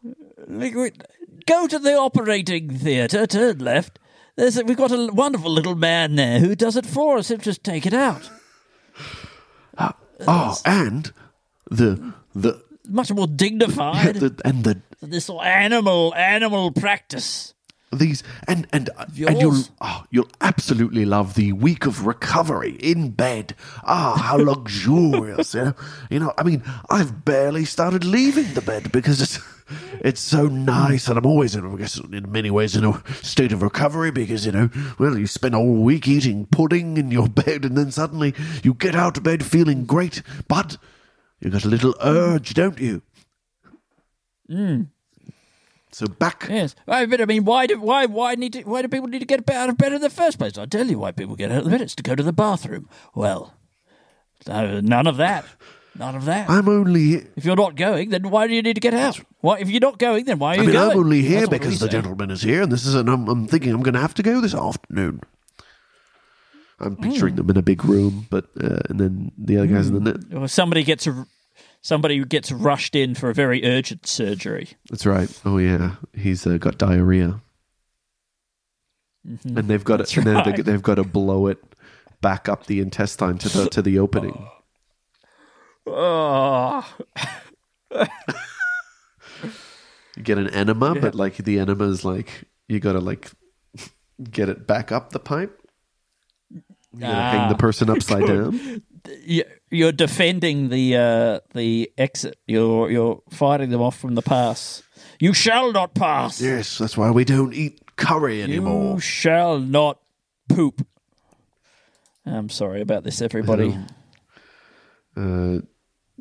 Liquid- Go to the operating theatre, turn left. There's a, we've got a wonderful little man there who does it for us. He'll just take it out. Oh, and the the, Much more dignified <laughs> the and the this animal animal practice. These and and and you'll oh, you'll absolutely love the week of recovery in bed. Ah, how <laughs> luxurious! you know, you know. I mean, I've barely started leaving the bed because it's it's so nice, and I'm always in, I guess, in many ways, in a state of recovery because you know, well, you spend a whole week eating pudding in your <laughs> bed, and then suddenly you get out of bed feeling great, but you've got a little urge, don't you? So back Yes, I but I mean, why do why why need to, why do people need to get out of bed in the first place? I tell you why people get out of bed. It's to go to the bathroom. Well, no, none of that. None of that. I'm only if you're not going, then why do you need to get out? Why, if you're not going, then why are I you mean, going? I'm only here That's because the gentleman is here, and this is, and I'm, I'm thinking I'm going to have to go this afternoon. I'm Hmm. picturing them in a big room, but uh, and then the other guys in the net. Or somebody gets a, somebody gets rushed in for a very urgent surgery. That's right. Oh yeah, he's uh, got diarrhea, and they've got to, and right. they've got to blow it back up the intestine to the to the opening. Oh, You get an enema, but like the enema is like you got to like get it back up the pipe. You got to hang the Ah. person upside <laughs> down. You- you're defending the uh, the exit. You're you're fighting them off from the pass. You shall not pass. Yes, that's why we don't eat curry anymore. You shall not poop. I'm sorry about this, everybody. uh,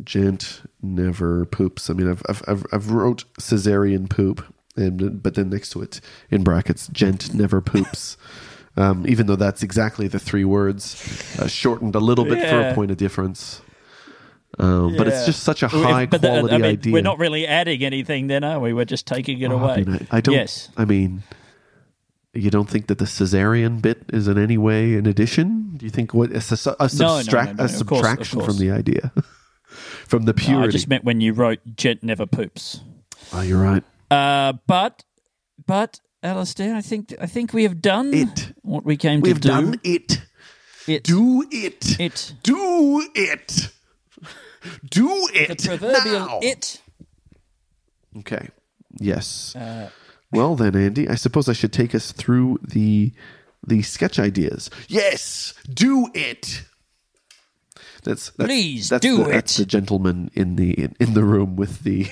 gent never poops. I mean, I've I've I've, I've wrote cesarean poop, and but then next to it in brackets, gent never poops. <laughs> Um, even though that's exactly the three words, uh, shortened a little bit for a point of difference. Um, But it's just such a If- high the- quality I mean, idea. We're not really adding anything then, are we? We're just taking it Oh, away. I, mean, I, I don't. Yes. I mean, you don't think that the cesarean bit is in any way an addition? Do you think what a, sus- a, No, subtract, no, no, a course, subtraction course. <laughs> from the idea, from the purity? I just meant when you wrote "Gent never poops." oh, you're right. Uh, but, but, Alistair, I think I think we have done It. what we came We've to do. We've done it. it. Do it. it. Do it. Do it. The proverbial now. it. Okay. Yes. Uh, well then, Andy, I suppose I should take us through the the sketch ideas. Yes, do it. That's, that's Please that's do the, That's the gentleman in the in, in the room with the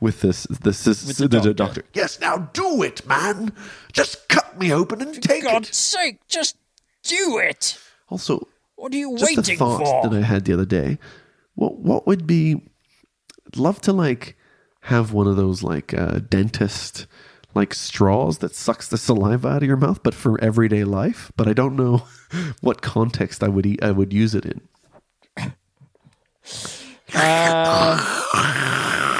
with this this, this With the doctor. Yes, now do it, man. Just cut me open and take it. God's it. sake, just do it. Also, What are you just a waiting thought for? that I had the other day. What what would be? I'd love to like have one of those like uh, dentist like straws that sucks the saliva out of your mouth, but for everyday life. But I don't know <laughs> what context I would eat, I would use it in. <coughs>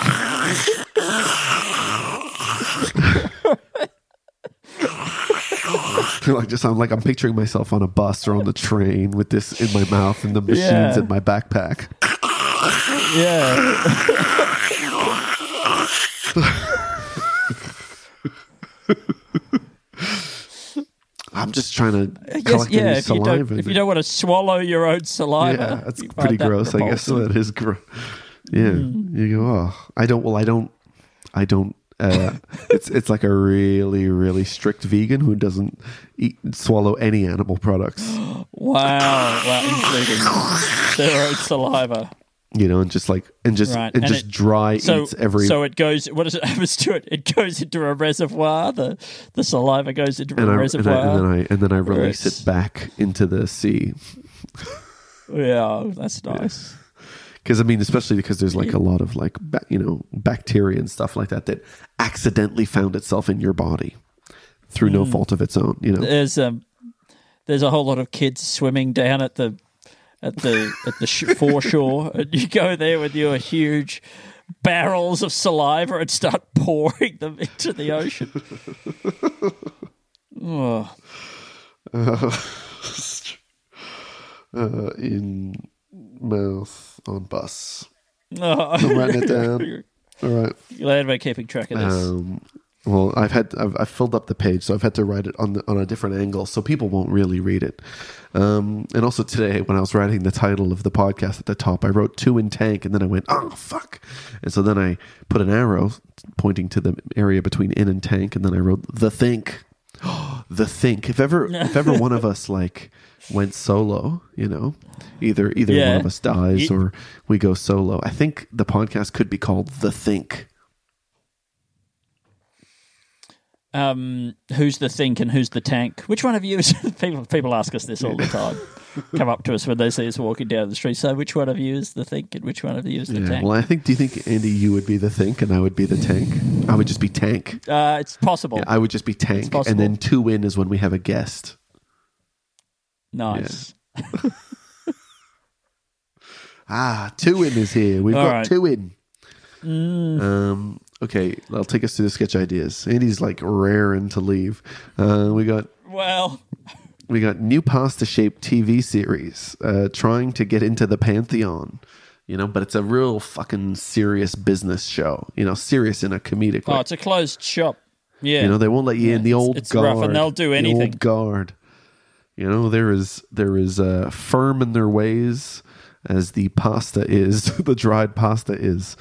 <laughs> like just I'm like I'm picturing myself on a bus or on the train with this in my mouth and the machines Yeah. in my backpack. yeah. <laughs> I'm just trying to guess, collect yeah, any if you, saliva. don't, if you don't want to swallow your own saliva, yeah, that's you find pretty that gross. I guess repulsive. that is gross. Yeah, Hmm. you go. Oh, I don't. Well, I don't. I don't. Uh, <laughs> it's it's like a really really strict vegan who doesn't eat swallow any animal products. <gasps> Wow, wow, including their own saliva. You know, and just like and just Right, and, and just it- dry So, eats every. so it goes. What does it happens to it? It goes into a reservoir. The the saliva goes into and, a I, and, I, reservoir. and then I and then I release it's- it back into the sea. yeah, that's nice. Because I mean, especially because there's like a <laughs> lot of like ba- you know bacteria and stuff like that that accidentally found itself in your body through Hmm. no fault of its own. You know, There's um, there's a whole lot of kids swimming down at the at the at the sh- foreshore, <laughs> and you go there with your huge barrels of saliva and start <laughs> pouring them into the ocean. Oh, uh, in mouth on bus. oh. I'm writing it down. <laughs> All right. Glad we're keeping track of this. Um, well, I've had I've, I've filled up the page, so I've had to write it on the, on a different angle, so people won't really read it. Um, and also today, when I was writing the title of the podcast at the top, I wrote two in tank, and then I went, oh fuck, and so then I put an arrow pointing to the area between in and tank, and then I wrote the think, <gasps> the think. If ever if ever one of us like went solo, you know, either either one of us dies or we go solo, I think the podcast could be called the think. um, who's the think and who's the tank? Which one of you is <laughs> people? People ask us this all the <laughs> time. Come up to us when they see us walking down the street. So, which one of you is the think and which one of you is the Yeah. tank? Well, I think. Do you think Andy, you would be the think, and I would be the tank? I would just be tank. uh, it's possible. Yeah, I would just be tank, and then two in is when we have a guest. nice. <laughs> Ah, two in is here. We've All got right. two in. Um. Okay, I'll take us to the sketch ideas. Andy's like raring to leave. Uh, we got Well, we got new pasta shaped TV series uh, trying to get into the pantheon. You know, but it's a real fucking serious business show. You know, serious in a comedic way. oh, it's a closed shop. Yeah. You know, they won't let you in the it's- old it's rough guard. and they'll do anything. the old guard. You know, there is there is uh, firm in their ways as the pasta is, <laughs> the dried pasta is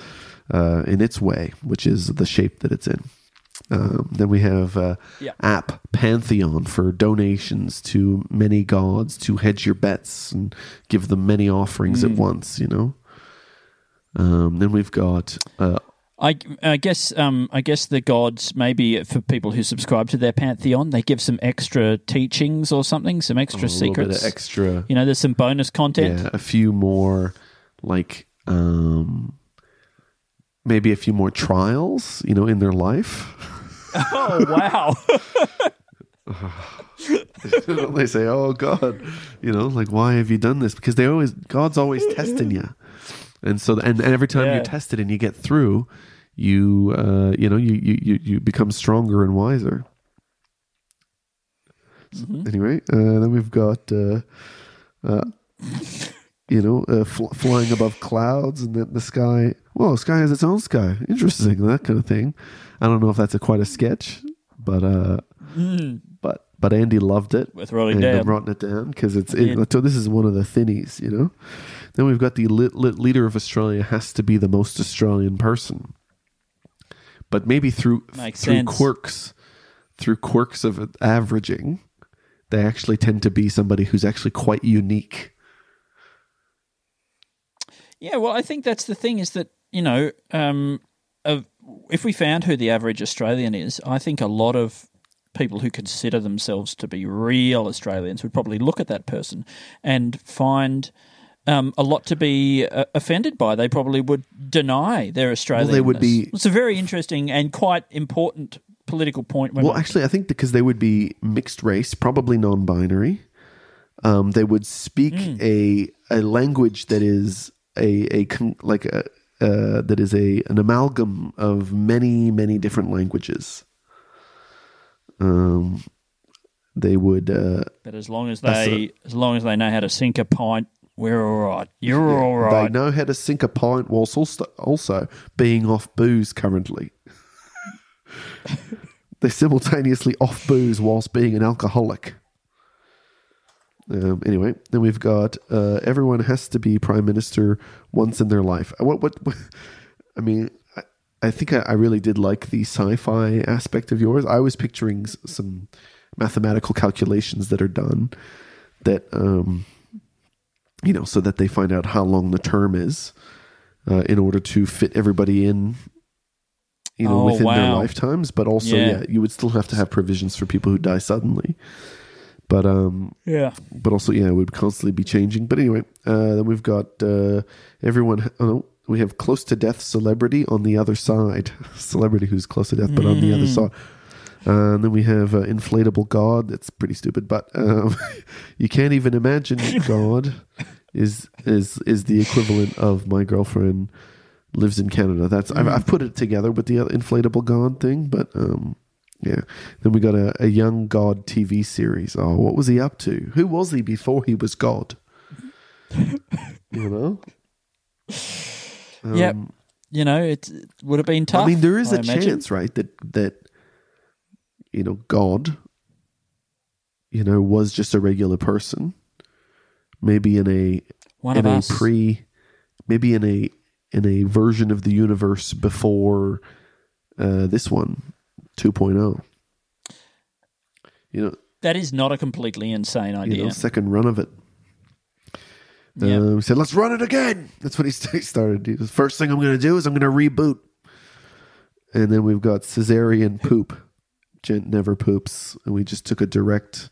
uh, in its way, which is the shape that it's in. Um, then we have uh, Yeah. app Pantheon for donations to many gods to hedge your bets and give them many offerings Mm. at once. You know. Um, then we've got uh, I, I guess um, I guess the gods maybe for people who subscribe to their pantheon they give some extra teachings or something, some extra a secrets. extra. you know, there's some bonus content. Yeah, a few more like um maybe a few more trials, you know, in their life. Oh wow! <laughs> they say, "Oh God," you know, like why have you done this? Because they always God's always testing you. and so and, and every time Yeah. you test it and you get through, you uh, you know you, you you become stronger and wiser. Mm-hmm. Anyway, uh, then we've got uh, uh, you know uh, fl- flying above clouds and then the sky. Well, sky has its own sky. Interesting, that kind of thing. I don't know if that's a quite a sketch, but uh, but but Andy loved it. Worth writing and down. I'm writing it down because it's it, so this is one of the thinnies, you know. Then we've got the lit, lit leader of Australia has to be the most Australian person, but maybe through Makes through sense. quirks, through quirks of averaging, they actually tend to be somebody who's actually quite unique. Yeah, well, I think that's the thing is that you know, um, of, if we found who the average Australian is, I think a lot of people who consider themselves to be real Australians would probably look at that person and find. Um, a lot to be uh, offended by. They probably would deny their Australian. they would be- It's a very interesting and quite important political point. When Well, actually, I think because they would be mixed race, probably non-binary. Um, they would speak Hmm. a a language that is a a con- like a uh, that is a an amalgam of many many different languages. Um, they would uh, but as long as they, as long as they know how to sink a pint, we're all right. You're all right. they know how to sink a pint whilst also, also being off booze currently. <laughs> They're simultaneously off booze whilst being an alcoholic. Um, anyway, then we've got uh, everyone has to be prime minister once in their life. Uh, What? What? what I mean, I, I think I, I really did like the sci-fi aspect of yours. I was picturing some mathematical calculations that are done that, um, you know, so that they find out how long the term is uh, in order to fit everybody in. You know, Oh, within their lifetimes, but also, Yeah. yeah, you would still have to have provisions for people who die suddenly. But um, yeah. but also yeah, it would constantly be changing. But anyway, uh, then we've got uh, everyone. Oh, no, we have close to death celebrity on the other side, <laughs> celebrity who's close to death, but on the other side. Uh, and then we have uh, inflatable God. That's pretty stupid, but um, <laughs> you can't even imagine <laughs> God is is is the equivalent of my girlfriend lives in Canada. That's I've, I've put it together with the inflatable God thing, but um, yeah. Then we got a, a young God TV series. Oh, what was he up to? Who was he before he was God? <laughs> you know? yep. You know, it would have been tough. Um, I mean, there is a a chance, right, that that you know God, you know, was just a regular person, maybe in a One in a us. pre, maybe in a in a version of the universe before uh, this one, 2.0. You know, That is not a completely insane you idea. know, second run of it. Yep. Um, he said, "Let's run it again." That's what he <laughs> started. The first thing I'm going to do is I'm going to reboot, and then we've got cesarean poop. Gent never poops, and we just took a direct.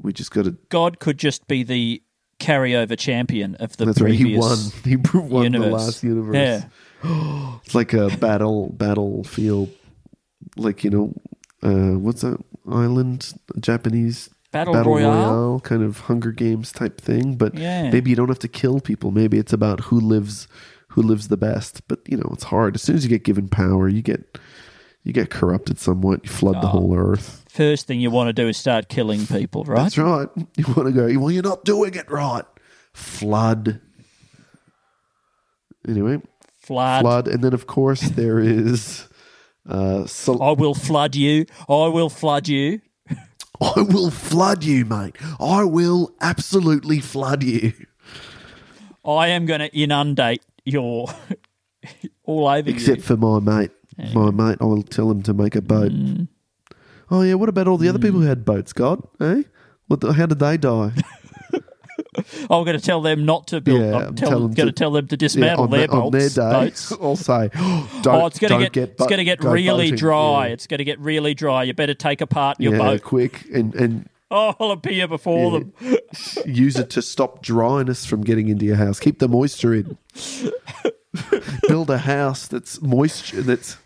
We just got a. God could just be the carryover champion of the That's right. He won. <laughs> He won the last universe. Yeah. <gasps> It's like a battle battlefield, like you know, uh, what's that island? Japanese Battle Royale? kind of Hunger Games type thing. But Yeah. maybe you don't have to kill people. Maybe it's about who lives who lives the best. But you know, it's hard. As soon as you get given power, you get you get corrupted somewhat. You flood Oh. the whole earth. First thing you want to do is start killing people, right? That's right. You want to go? Well, you're not doing it right. Flood. Anyway, Flood. flood, and then of course there is. Uh, Sol- I will flood you. I will flood you. <laughs> I will flood you, mate. I will absolutely flood you. I am going to inundate your <laughs> all over Except you. for my mate. My mate, I will tell him to make a boat. Oh yeah, what about all the other people who had boats? God, eh? What? The, how did they die? <laughs> I'm going to tell them not to build. Yeah, I'm tell, tell going to to- tell them to dismantle on, their the- on their boats. <laughs> I'll say, <gasps> don't, oh, it's going don't to get, it's going to get really boating. dry. Yeah. It's going to get really dry. You better take apart your yeah, boat. quick and and <laughs> Oh, I'll appear before them. <laughs> use it to stop dryness from getting into your house. Keep the moisture in. Build a house that's moisture that's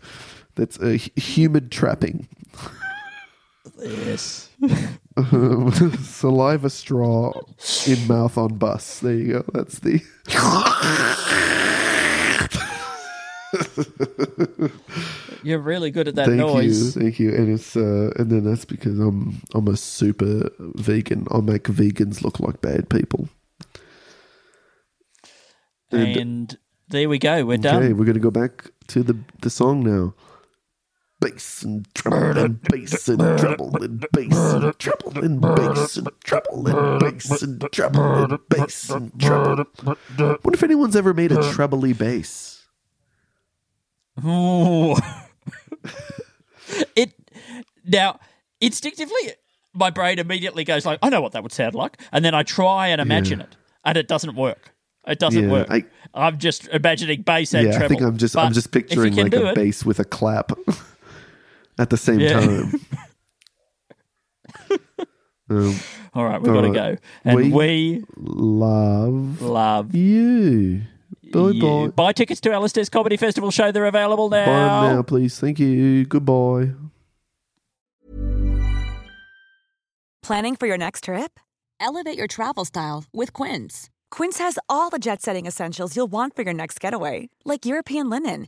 that's a humid trapping. Yes. <laughs> Saliva straw in mouth on bus. There you go. That's the <laughs> You're really good at that thank noise. you, thank you. And it's uh, and then that's because I'm I'm a super vegan. I make vegans look like bad people. And there we go. We're Okay, done. Okay, we're gonna go back to the the song now. Bass and treble and bass and treble and bass and treble and bass and treble and bass and treble and bass and treble. What if anyone's ever made a trebly bass? Ooh. <laughs> it now instinctively, my brain immediately goes like, "I know what that would sound like," and then I try and imagine it, and it doesn't work. It doesn't Yeah, work. I- am just imagining bass and yeah, treble. I think I'm just I'm just picturing like a it- bass with a clap <laughs> at the same Yeah. time. <laughs> <laughs> um, All right, we've got to go, and We- we, love love you. Bye you. bye. Buy tickets to Alistair's Comedy Festival show. They're available now. Buy 'em now, please. Thank you. Goodbye. Planning for your next trip? Elevate your travel style with Quince. Quince has all the jet setting essentials you'll want for your next getaway, like European linen,